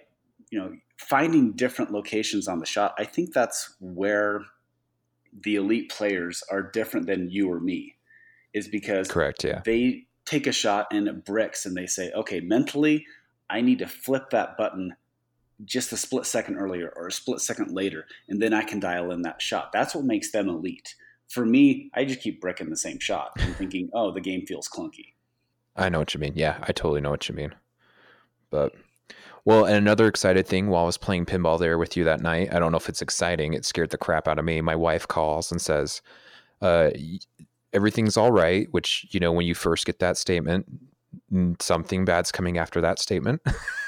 you know, finding different locations on the shot, I think that's where the elite players are different than you or me is because correct yeah. they take a shot and it bricks and they say okay mentally i need to flip that button just a split second earlier or a split second later and then i can dial in that shot. That's what makes them elite. For me i just keep bricking the same shot and thinking oh the game feels clunky. I know what you mean. Yeah i totally know what you mean. But well, and another excited thing while I was playing pinball there with you that night, I don't know if it's exciting. It scared the crap out of me. My wife calls and says, uh, everything's all right, which, you know, when you first get that statement, something bad's coming after that statement.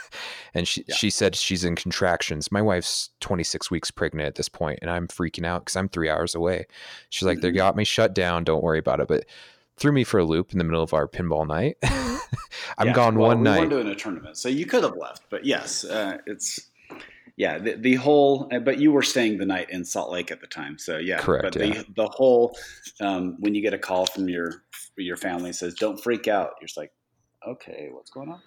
and she, yeah. she said she's in contractions. My wife's 26 weeks pregnant at this point, and I'm freaking out because I'm three hours away. She's like, mm-hmm. they got me shut down. Don't worry about it. But threw me for a loop in the middle of our pinball night. I'm yeah, gone well, one we night. We weren't doing a tournament, so you could have left. But yes, uh, it's yeah the, the whole. Uh, but you were staying the night in Salt Lake at the time, so yeah. Correct. But yeah. the the whole um, when you get a call from your your family says don't freak out, you're just like, okay, what's going on?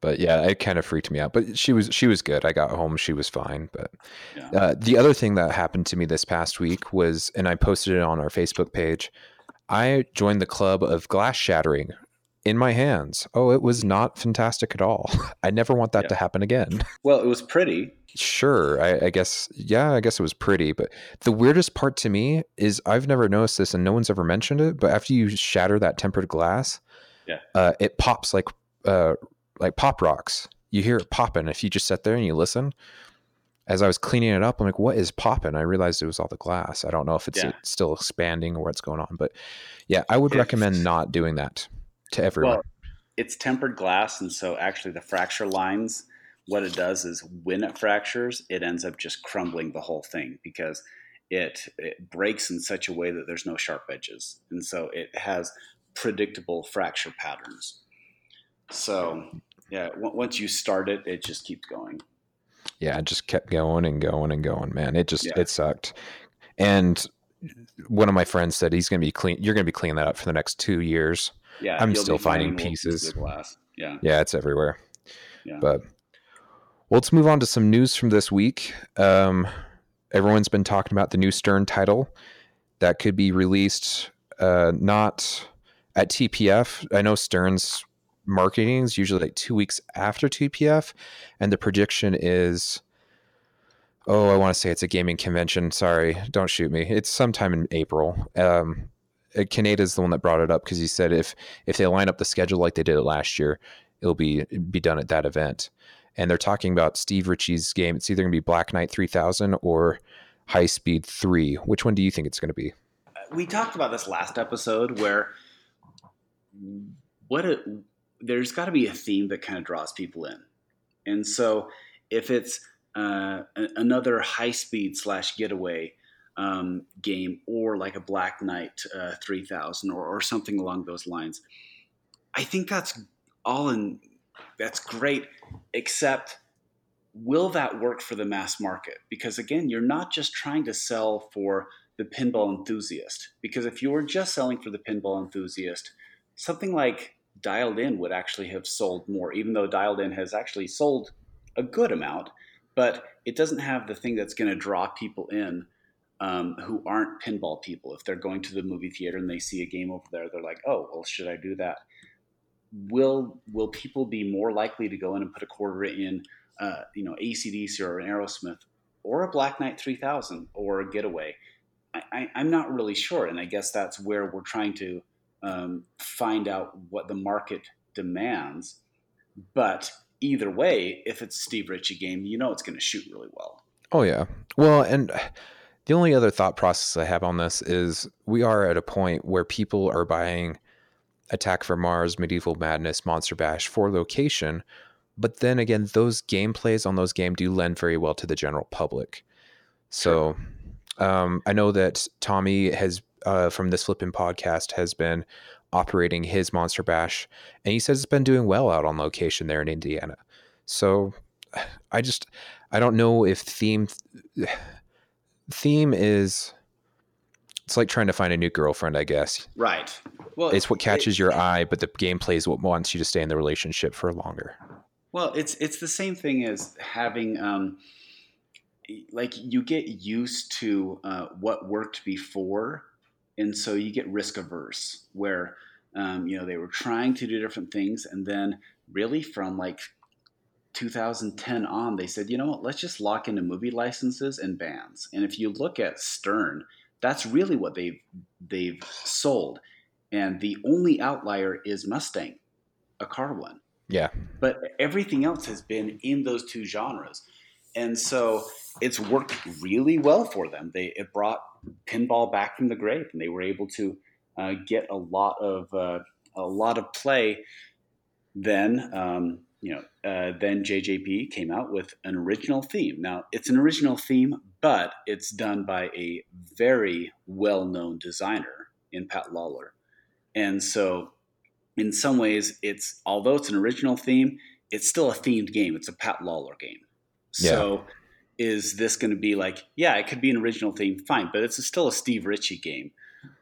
but yeah, it kind of freaked me out. But she was she was good. I got home, she was fine. But yeah. uh, the other thing that happened to me this past week was, and I posted it on our Facebook page. I joined the club of glass shattering in my hands. Oh, it was not fantastic at all. I never want that yeah. to happen again. Well, it was pretty. Sure, I, I, guess. Yeah, I guess it was pretty. But the weirdest part to me is I've never noticed this, and no one's ever mentioned it. But after you shatter that tempered glass, yeah, uh, it pops like uh, like pop rocks. You hear it popping if you just sit there and you listen as I was cleaning it up, I'm like, what is popping? I realized it was all the glass. I don't know if it's yeah. still expanding or what's going on, but yeah, I would recommend not doing that to everyone. Well, it's tempered glass, and so actually the fracture lines, what it does is when it fractures, it ends up just crumbling the whole thing because it, it breaks in such a way that there's no sharp edges, and so it has predictable fracture patterns. So yeah, w- once you start it, it just keeps going yeah, it just kept going and going and going, man. It just yeah. it sucked. And one of my friends said he's going to be clean. You're going to be cleaning that up for the next two years. Yeah, I'm still finding pieces. Yeah, yeah, it's everywhere. Yeah. But well, let's move on to some news from this week. Um, everyone's been talking about the new Stern title that could be released uh, not at TPF. I know Stern's marketing is usually like two weeks after TPF, and the prediction is, oh, I want to say it's a gaming convention. Sorry, don't shoot me. It's sometime in April. Um, Kaneda is the one that brought it up because he said if if they line up the schedule like they did it last year, it'll be be done at that event. And they're talking about Steve Ritchie's game. It's either going to be Black Knight 3000 or High Speed 3. Which one do you think it's going to be? We talked about this last episode where what a there's got to be a theme that kind of draws people in. And so if it's uh, another high speed slash getaway um, game or like a Black Knight uh, 3000 or, or something along those lines, I think that's all in, that's great, except will that work for the mass market? Because again, you're not just trying to sell for the pinball enthusiast. Because if you were just selling for the pinball enthusiast, something like Dialed In would actually have sold more, even though Dialed In has actually sold a good amount, but it doesn't have the thing that's going to draw people in um, who aren't pinball people. If they're going to the movie theater and they see a game over there, they're like, "Oh, well, should I do that?" Will Will people be more likely to go in and put a quarter in, uh, you know, ACDC or an Aerosmith or a Black Knight 3000 or a Getaway? I, am not really sure, and I guess that's where we're trying to um, find out what the market demands. But either way, if it's Steve Ritchie game, you know it's going to shoot really well. Oh yeah. Well, and the only other thought process I have on this is we are at a point where people are buying Attack from Mars, Medieval Madness, Monster Bash for location, but then again, those gameplays on those games do lend very well to the general public. So um, I know that Tommy has uh, from this Flippin' podcast has been operating his Monster Bash, and he says it's been doing well out on location there in Indiana. So I just I don't know if theme theme is it's like trying to find a new girlfriend, I guess. Right. Well, it's what catches it, your eye, but the gameplay is what wants you to stay in the relationship for longer. Well, it's it's the same thing as having um, like you get used to uh, what worked before, and so you get risk averse. Where um, you know they were trying to do different things, and then really from like 2010 on, they said, you know what, let's just lock into movie licenses and bands. And if you look at Stern, that's really what they've they've sold. And the only outlier is Mustang, a car one. Yeah. But everything else has been in those two genres. And so it's worked really well for them. They it brought pinball back from the grave, and they were able to uh, get a lot of uh, a lot of play. Then um, you know, uh, then JJP came out with an original theme. Now, it's an original theme, but it's done by a very well known designer in Pat Lawlor. And so, in some ways, it's although it's an original theme, it's still a themed game. It's a Pat Lawlor game. Yeah. So, is this going to be like, yeah, it could be an original theme, fine, but it's still a Steve Ritchie game.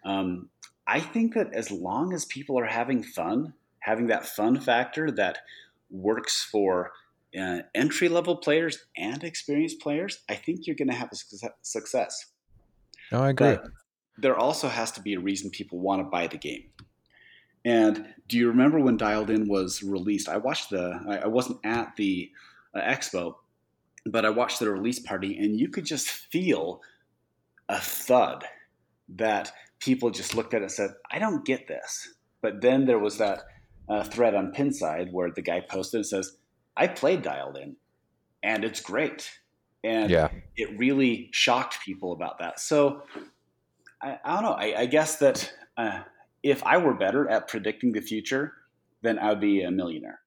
Um, I think that as long as people are having fun, having that fun factor that works for uh, entry level players and experienced players, I think you're going to have a success. No, I agree. But there also has to be a reason people want to buy the game. And do you remember when Dialed In was released? I watched the, I wasn't at the uh, expo, but I watched the release party, and you could just feel a thud that people just looked at it and said, I don't get this. But then there was that uh, thread on Pinside where the guy posted and says, I played Dialed In and it's great. And yeah. it really shocked people about that. So I, I don't know. I, I guess that uh, if I were better at predicting the future, then I would be a millionaire.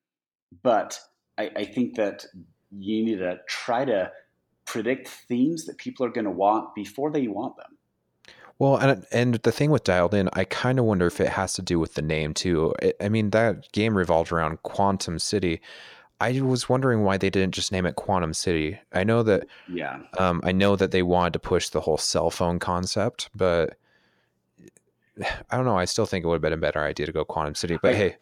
But I, I think that you need to try to predict themes that people are going to want before they want them. Well, and and the thing with Dialed In, I kind of wonder if it has to do with the name too. I mean, that game revolved around Quantum City. I was wondering why they didn't just name it Quantum City. I know that. Yeah. Um, I know that they wanted to push the whole cell phone concept, but I don't know. I still think it would have been a better idea to go Quantum City. But I, hey,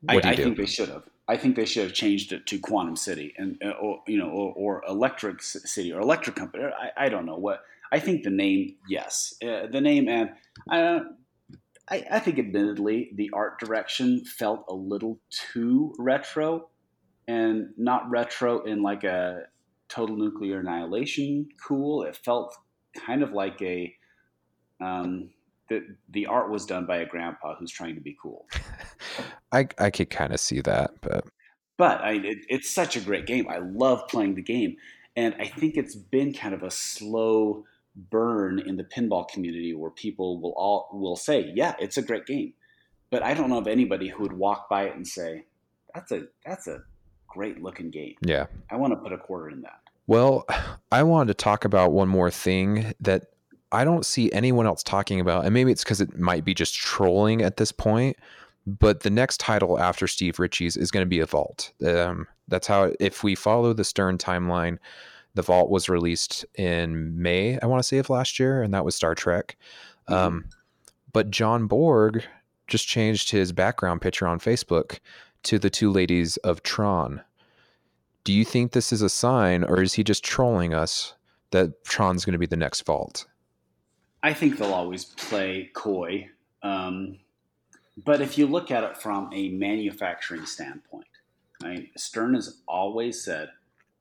what I, do you I do? think they should have. I think they should have changed it to Quantum City and uh, or you know or, or Electric City or Electric Company. I, I don't know what I think the name, yes, uh, the name, and I, I, I think admittedly the art direction felt a little too retro, and not retro in like a total nuclear annihilation cool. It felt kind of like a um, the the art was done by a grandpa who's trying to be cool. I I could kind of see that, but but I, it, it's such a great game. I love playing the game, and I think it's been kind of a slow burn in the pinball community where people will all will say, "Yeah, it's a great game," but I don't know of anybody who would walk by it and say, "That's a that's a great looking game." Yeah, I want to put a quarter in that. Well, I wanted to talk about one more thing that I don't see anyone else talking about, and maybe it's because it might be just trolling at this point. But the next title after Steve Ritchie's is going to be a vault. Um, that's how, if we follow the Stern timeline, The Vault was released in May, I want to say, of last year, and that was Star Trek. Mhm. Um, but John Borg just changed his background picture on Facebook to the two ladies of Tron. Do you think this is a sign, or is he just trolling us that Tron's going to be the next Vault? I think they'll always play coy. Um, but if you look at it from a manufacturing standpoint, mean, Stern has always said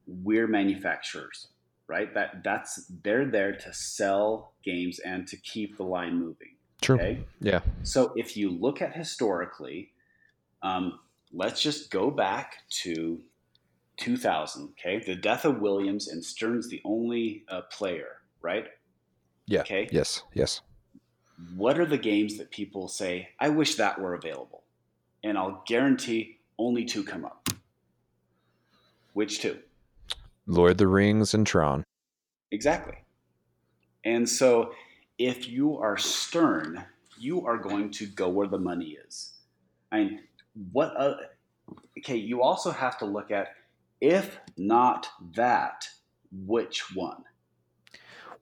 we're manufacturers, right? That that's they're there to sell games and to keep the line moving. True. Okay. Yeah. So if you look at historically, um, let's just go back to 2000. Okay, the death of Williams and Stern's the only uh, player, right? Yeah. Okay. Yes. Yes. What are the games that people say, I wish that were available? And I'll guarantee only two come up. Which two? Lord of the Rings and Tron. Exactly. And so if you are stern, you are going to go where the money is. I mean, what, uh, okay, you also have to look at if not that, which one?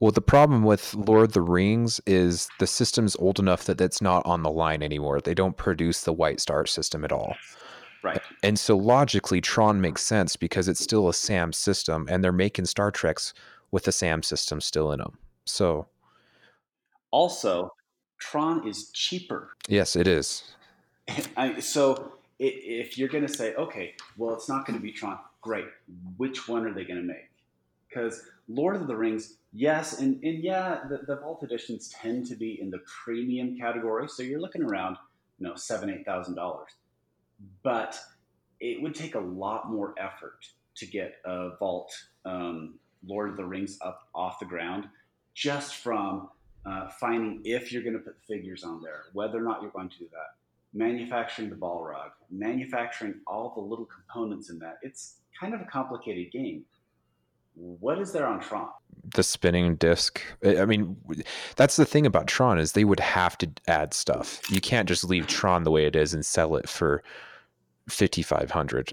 Well, the problem with Lord of the Rings is the system's old enough that that's not on the line anymore. They don't produce the White Star system at all. Right. And so logically, Tron makes sense because it's still a SAM system, and they're making Star Treks with the SAM system still in them. So, Also, Tron is cheaper. yes, it is. I, so if you're going to say, okay, well, it's not going to be Tron, great. Which one are they going to make? Because Lord of the Rings, yes, and, and yeah, the, the Vault editions tend to be in the premium category, so you're looking around, you know, seven, eight thousand dollars. But it would take a lot more effort to get a Vault um, Lord of the Rings up off the ground, just from uh, finding if you're going to put figures on there, whether or not you're going to do that manufacturing the Balrog, manufacturing all the little components in that. It's kind of a complicated game. What is there on Tron? The spinning disc. I mean, that's the thing about Tron is they would have to add stuff. You can't just leave Tron the way it is and sell it for fifty five hundred.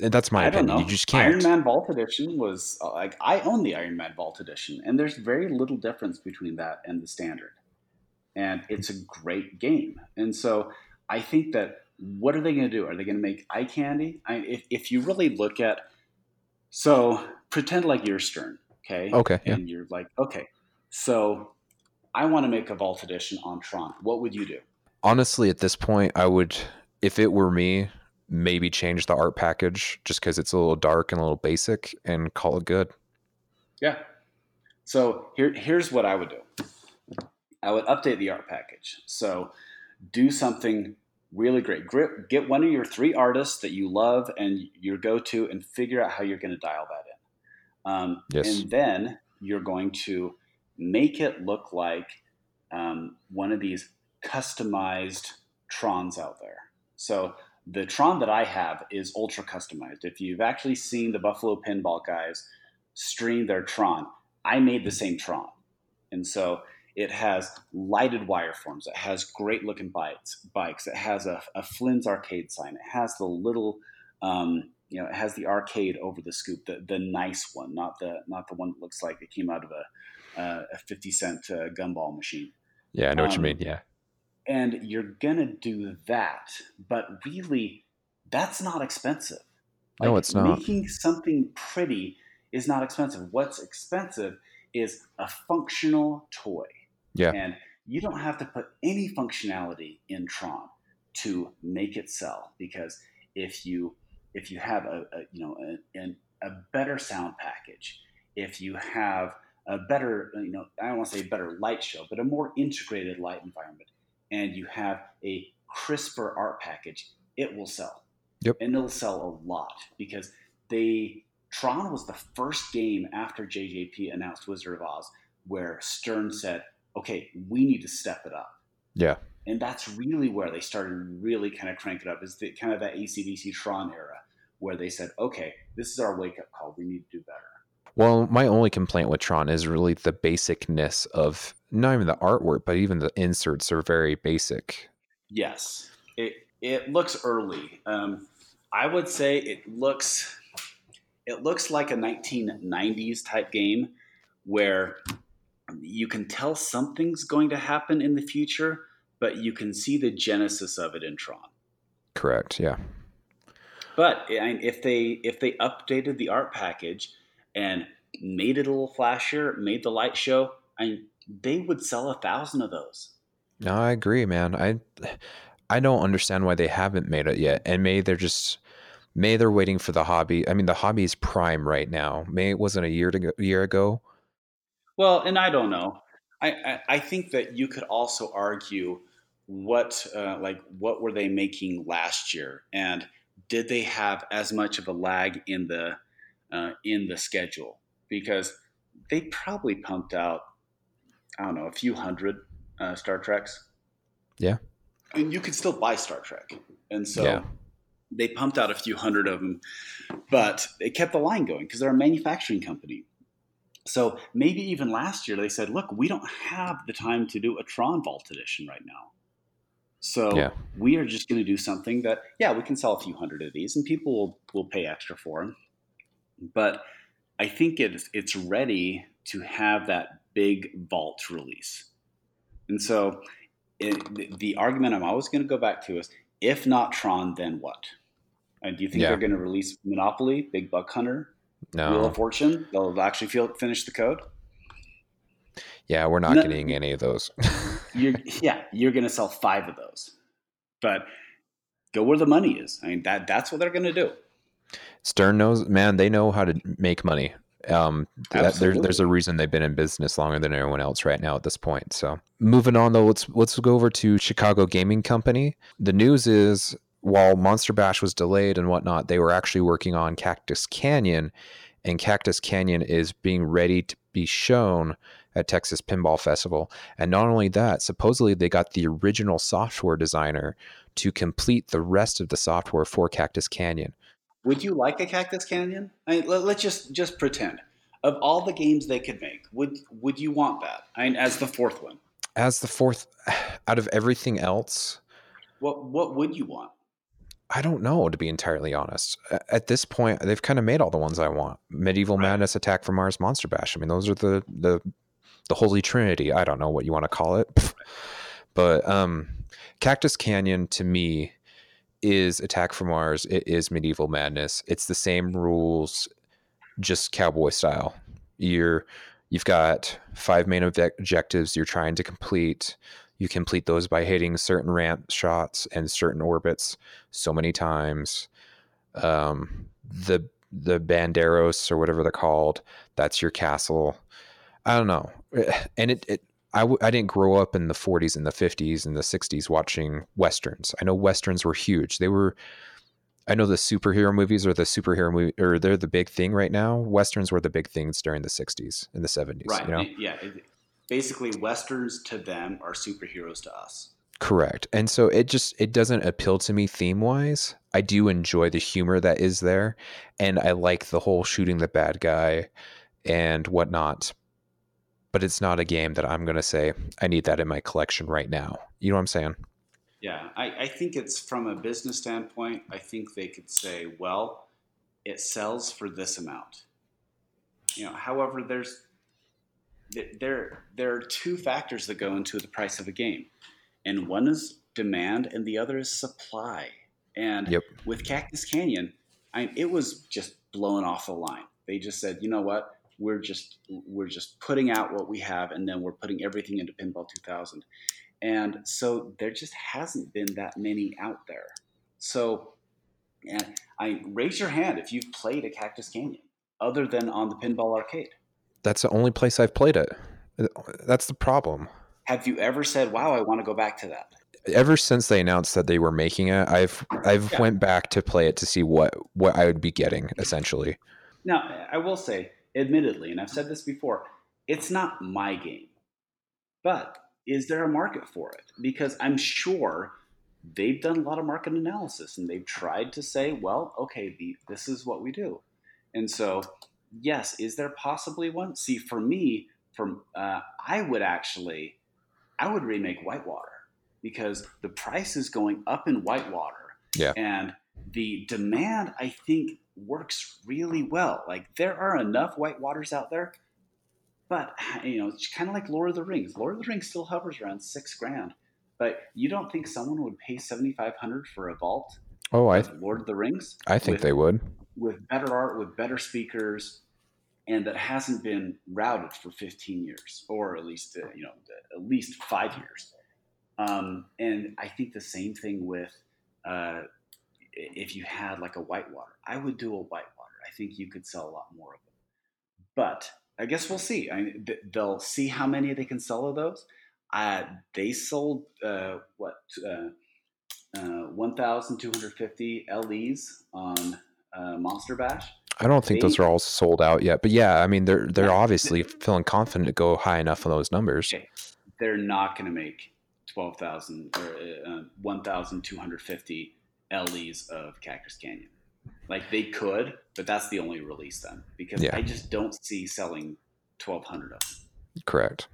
That's my I opinion. You just can't. Iron Man Vault Edition was uh, like I own the Iron Man Vault Edition, and there's very little difference between that and the standard. And it's a great game. And so I think that what are they going to do? Are they going to make eye candy? I, if, if you really look at, so pretend like you're Stern, okay? Okay, yeah. And you're like, okay, so I want to make a Vault Edition on Tron. What would you do? honestly at this point i would if it were me maybe change the art package just because it's a little dark and a little basic and call it good Yeah. So here, here's what I would do. I would update the art package. So do something really great. Get one of your three artists that you love and your go-to, and figure out how you're going to dial that in. Um, Yes. And then you're going to make it look like um, one of these customized Trons out there. So the Tron that I have is ultra customized. If you've actually seen the Buffalo Pinball guys stream their Tron, I made the same Tron. And so it has lighted wire forms. It has great looking bikes. Bikes. It has a, a Flynn's arcade sign. It has the little, um, you know, it has the arcade over the scoop, the, the nice one, not the not the one that looks like it came out of a, uh, a fifty cent uh, gumball machine yeah i know what you Um, mean yeah and you're gonna do that but really that's not expensive No, it's not. making something pretty is not expensive what's expensive is a functional toy Yeah. and you don't have to put any functionality in tron to make it sell because if you if you have a, a you know a, a better sound package if you have a better you know i don't want to say better light show but a more integrated light environment and you have a crisper art package it will sell. Yep. and it'll sell a lot because they tron was the first game after jjp announced wizard of oz where stern said okay we need to step it up. Yeah. And that's really where they started really kind of crank it up is the kind of that acdc tron era where they said okay this is our wake-up call we need to do better. Well my only complaint with tron is really the basicness of not even the artwork but even the inserts are very basic Yes, it it looks early. Um, I would say it looks it looks like a 1990s type game where you can tell something's going to happen in the future, but you can see the genesis of it in Tron. Correct. Yeah. But if they if they updated the art package and made it a little flashier, made the light show, I mean, they would sell a thousand of those. No, I agree, man. I I don't understand why they haven't made it yet, and may they're just May they're waiting for the hobby. I mean, the hobby is prime right now. May it wasn't a year to go, year ago. Well, and I don't know. I, I, I think that you could also argue what uh, like what were they making last year, and did they have as much of a lag in the uh, in the schedule? Because they probably pumped out I don't know a few hundred uh, Star Treks. Yeah, and you could still buy Star Trek, and so. Yeah they pumped out a few hundred of them, but they kept the line going because they're a manufacturing company. So maybe even last year they said, "Look, we don't have the time to do a Tron Vault edition right now." So yeah. we are just going to do something that, yeah, we can sell a few hundred of these, and people will will pay extra for them. But I think it's it's ready to have that big vault release, and so it, the argument I'm always going to go back to is, if not Tron, then what? And do you think yeah. they're going to release Monopoly, Big Buck Hunter, no. Wheel of Fortune? They'll actually feel, finish the code. Yeah, we're not no, getting any of those. you're, yeah, you're going to sell five of those, but go where the money is. I mean that that's what they're going to do. Stern knows, man. They know how to make money. Um, that, there's there's a reason they've been in business longer than anyone else right now at this point. So moving on though, let's let's go over to Chicago Gaming Company. The news is while Monster Bash was delayed and whatnot, they were actually working on Cactus Canyon, and Cactus Canyon is being ready to be shown at Texas Pinball Festival. And not only that, supposedly they got the original software designer to complete the rest of the software for Cactus Canyon. Would you like a Cactus Canyon? I mean, let, us just just pretend. Of all the games they could make, would would you want that? I mean, as the fourth one. As the fourth, out of everything else, what what would you want? I don't know, to be entirely honest. At this point, they've kind of made all the ones I want. Medieval right. Madness, Attack from Mars, Monster Bash. I mean, those are the the the holy trinity. I don't know what you want to call it, but um, Cactus Canyon to me is Attack from Mars. It is Medieval Madness. It's the same rules, just cowboy style. You're you've got five main objectives you're trying to complete you complete those by hitting certain ramp shots and certain orbits so many times. Um, the the banderos or whatever they're called, that's your castle. I don't know, and it, it I w- I didn't grow up in the 40s and the 50s and the 60s watching westerns. I know westerns were huge. They were. I know the superhero movies are the superhero movie, or they're the big thing right now. Westerns were the big things during the 60s and the 70s. Right. You know? Yeah basically westerns to them are superheroes to us. Correct. And so it just it doesn't appeal to me theme wise. I do enjoy the humor that is there and I like the whole shooting the bad guy and whatnot. But it's not a game that I'm gonna say I need that in my collection right now. You know what I'm saying? Yeah, I, I think it's from a business standpoint, I think they could say, well, it sells for this amount. You know, however, there's there there are two factors that go into the price of a game, and one is demand, and the other is supply. And yep. with Cactus Canyon, I it was just blown off the line. They just said, you know what, we're just we're just putting out what we have, and then we're putting everything into Pinball 2000. And so there just hasn't been that many out there. So, and I raise your hand if you've played a Cactus Canyon other than on the Pinball Arcade. That's the only place I've played it. That's the problem. Have you ever said, "Wow, I want to go back to that"? Ever since they announced that they were making it, I've I've yeah. went back to play it to see what what I would be getting essentially. Now, I will say, admittedly, and I've said this before, it's not my game. But is there a market for it? Because I'm sure they've done a lot of market analysis and they've tried to say, well, okay, the, this is what we do. And so yes, is there possibly one? See, for me, from uh, I would actually, I would remake Whitewater because the price is going up in Whitewater. Yeah. And the demand, I think, works really well. Like there are enough white waters out there, but you know, it's kind of like Lord of the Rings. Lord of the Rings still hovers around six grand, but you don't think someone would pay seventy five hundred for a vault? Oh, I Lord of the Rings. I think with, they would with better art, with better speakers, and that hasn't been routed for fifteen years, or at least uh, you know at least five years. Um, and I think the same thing with uh, if you had like a whitewater. I would do a whitewater. I think you could sell a lot more of them. But I guess we'll see. I mean, they'll see how many they can sell of those. Uh, they sold uh, what uh, uh 1,250 LEs on uh, Monster Bash. I don't think They- those are all sold out yet, but yeah, I mean they're they're Yeah. obviously feeling confident to go high enough on those numbers. Okay. They're not going to make 12,000 or uh, 1,250 LEs of Cactus Canyon. Like they could, but that's the only release then because Yeah. I just don't see selling 1,200 of them. Correct.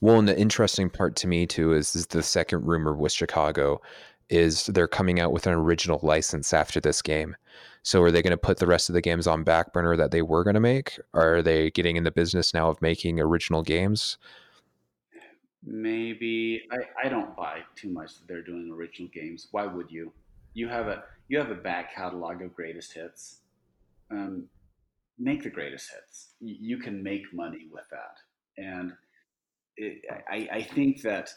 Well, and the interesting part to me too is, is the second rumor with Chicago is they're coming out with an original license after this game. So are they going to put the rest of the games on back burner that they were going to make? Are they getting in the business now of making original games? Maybe I, I don't buy too much that they're doing original games. Why would you? You have a you have a back catalog of greatest hits. Um, make the greatest hits. Y- You can make money with that, and it, I, I think that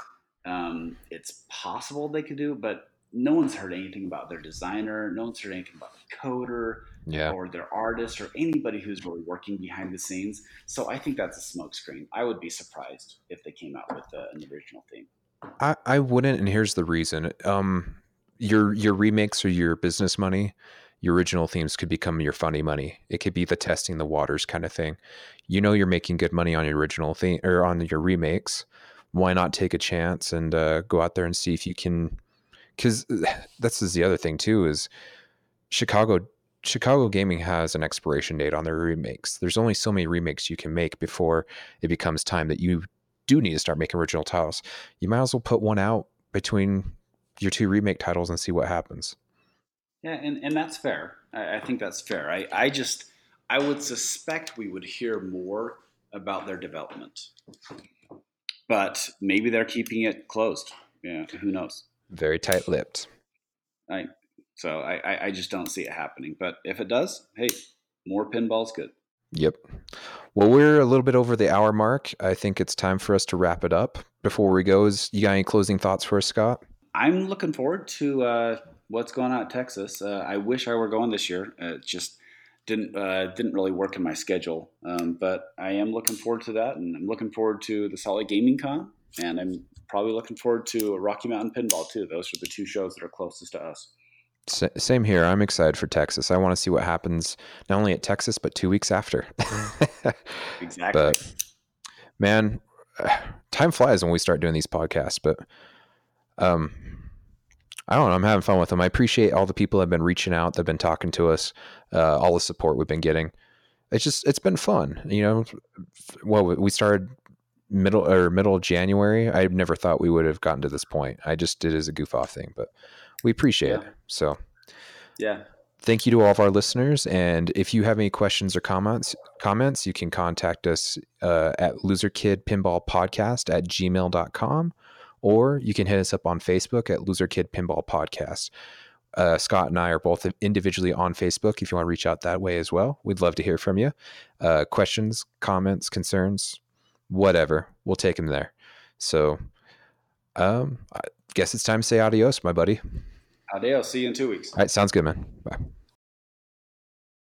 um, it's possible they could do, but no one's heard anything about their designer. No one's heard anything about the coder Yeah. or their artist or anybody who's really working behind the scenes. So I think that's a smokescreen. I would be surprised if they came out with uh, an original theme. I, I wouldn't, and here's the reason. Um, your your remakes or your business money, your original themes could become your funny money. It could be the testing the waters kind of thing. You know you're making good money on your original theme or on your remakes. Why not take a chance and uh, go out there and see if you can? Because that's is the other thing too is Chicago. Chicago gaming has an expiration date on their remakes. There's only so many remakes you can make before it becomes time that you do need to start making original titles you might as well put one out between your two remake titles and see what happens. Yeah, and, and that's fair. I, I think that's fair. I, I just I would suspect we would hear more about their development, but maybe they're keeping it closed. Yeah, who knows? Very tight lipped. I so I, I, I just don't see it happening. But if it does, hey, more pinball's good. Yep. Well, we're a little bit over the hour mark. I think it's time for us to wrap it up. Before we go, is you got any closing thoughts for us, Scott? I'm looking forward to uh, what's going on at Texas. Uh, I wish I were going this year. Uh, it just didn't uh, didn't really work in my schedule. Um, but I am looking forward to that, and I'm looking forward to the Salt Lake Gaming Con, and I'm probably looking forward to Rocky Mountain Pinball too. Those are the two shows that are closest to us. Same here. I'm excited for Texas. I want to see what happens not only at Texas but two weeks after. Exactly. but man, time flies when we start doing these podcasts. But um, I don't know. I'm having fun with them. I appreciate all the people that have been reaching out, that've been talking to us, uh, all the support we've been getting. It's just it's been fun. You know, well, we started middle or middle of January. I never thought we would have gotten to this point. I just did it as a goof off thing, but we appreciate it. So yeah. thank you to all of our listeners and if you have any questions or comments comments you can contact us uh, at loserkidpinballpodcast at gmail.com or you can hit us up on facebook at Loser Kid pinball podcast. Uh, scott and i are both individually on facebook if you want to reach out that way as well. We'd love to hear from you. Uh, questions comments concerns whatever. We'll take them there. So um, i guess it's time to say adios my buddy. Adios. See you in two weeks. all right sounds good man. Bye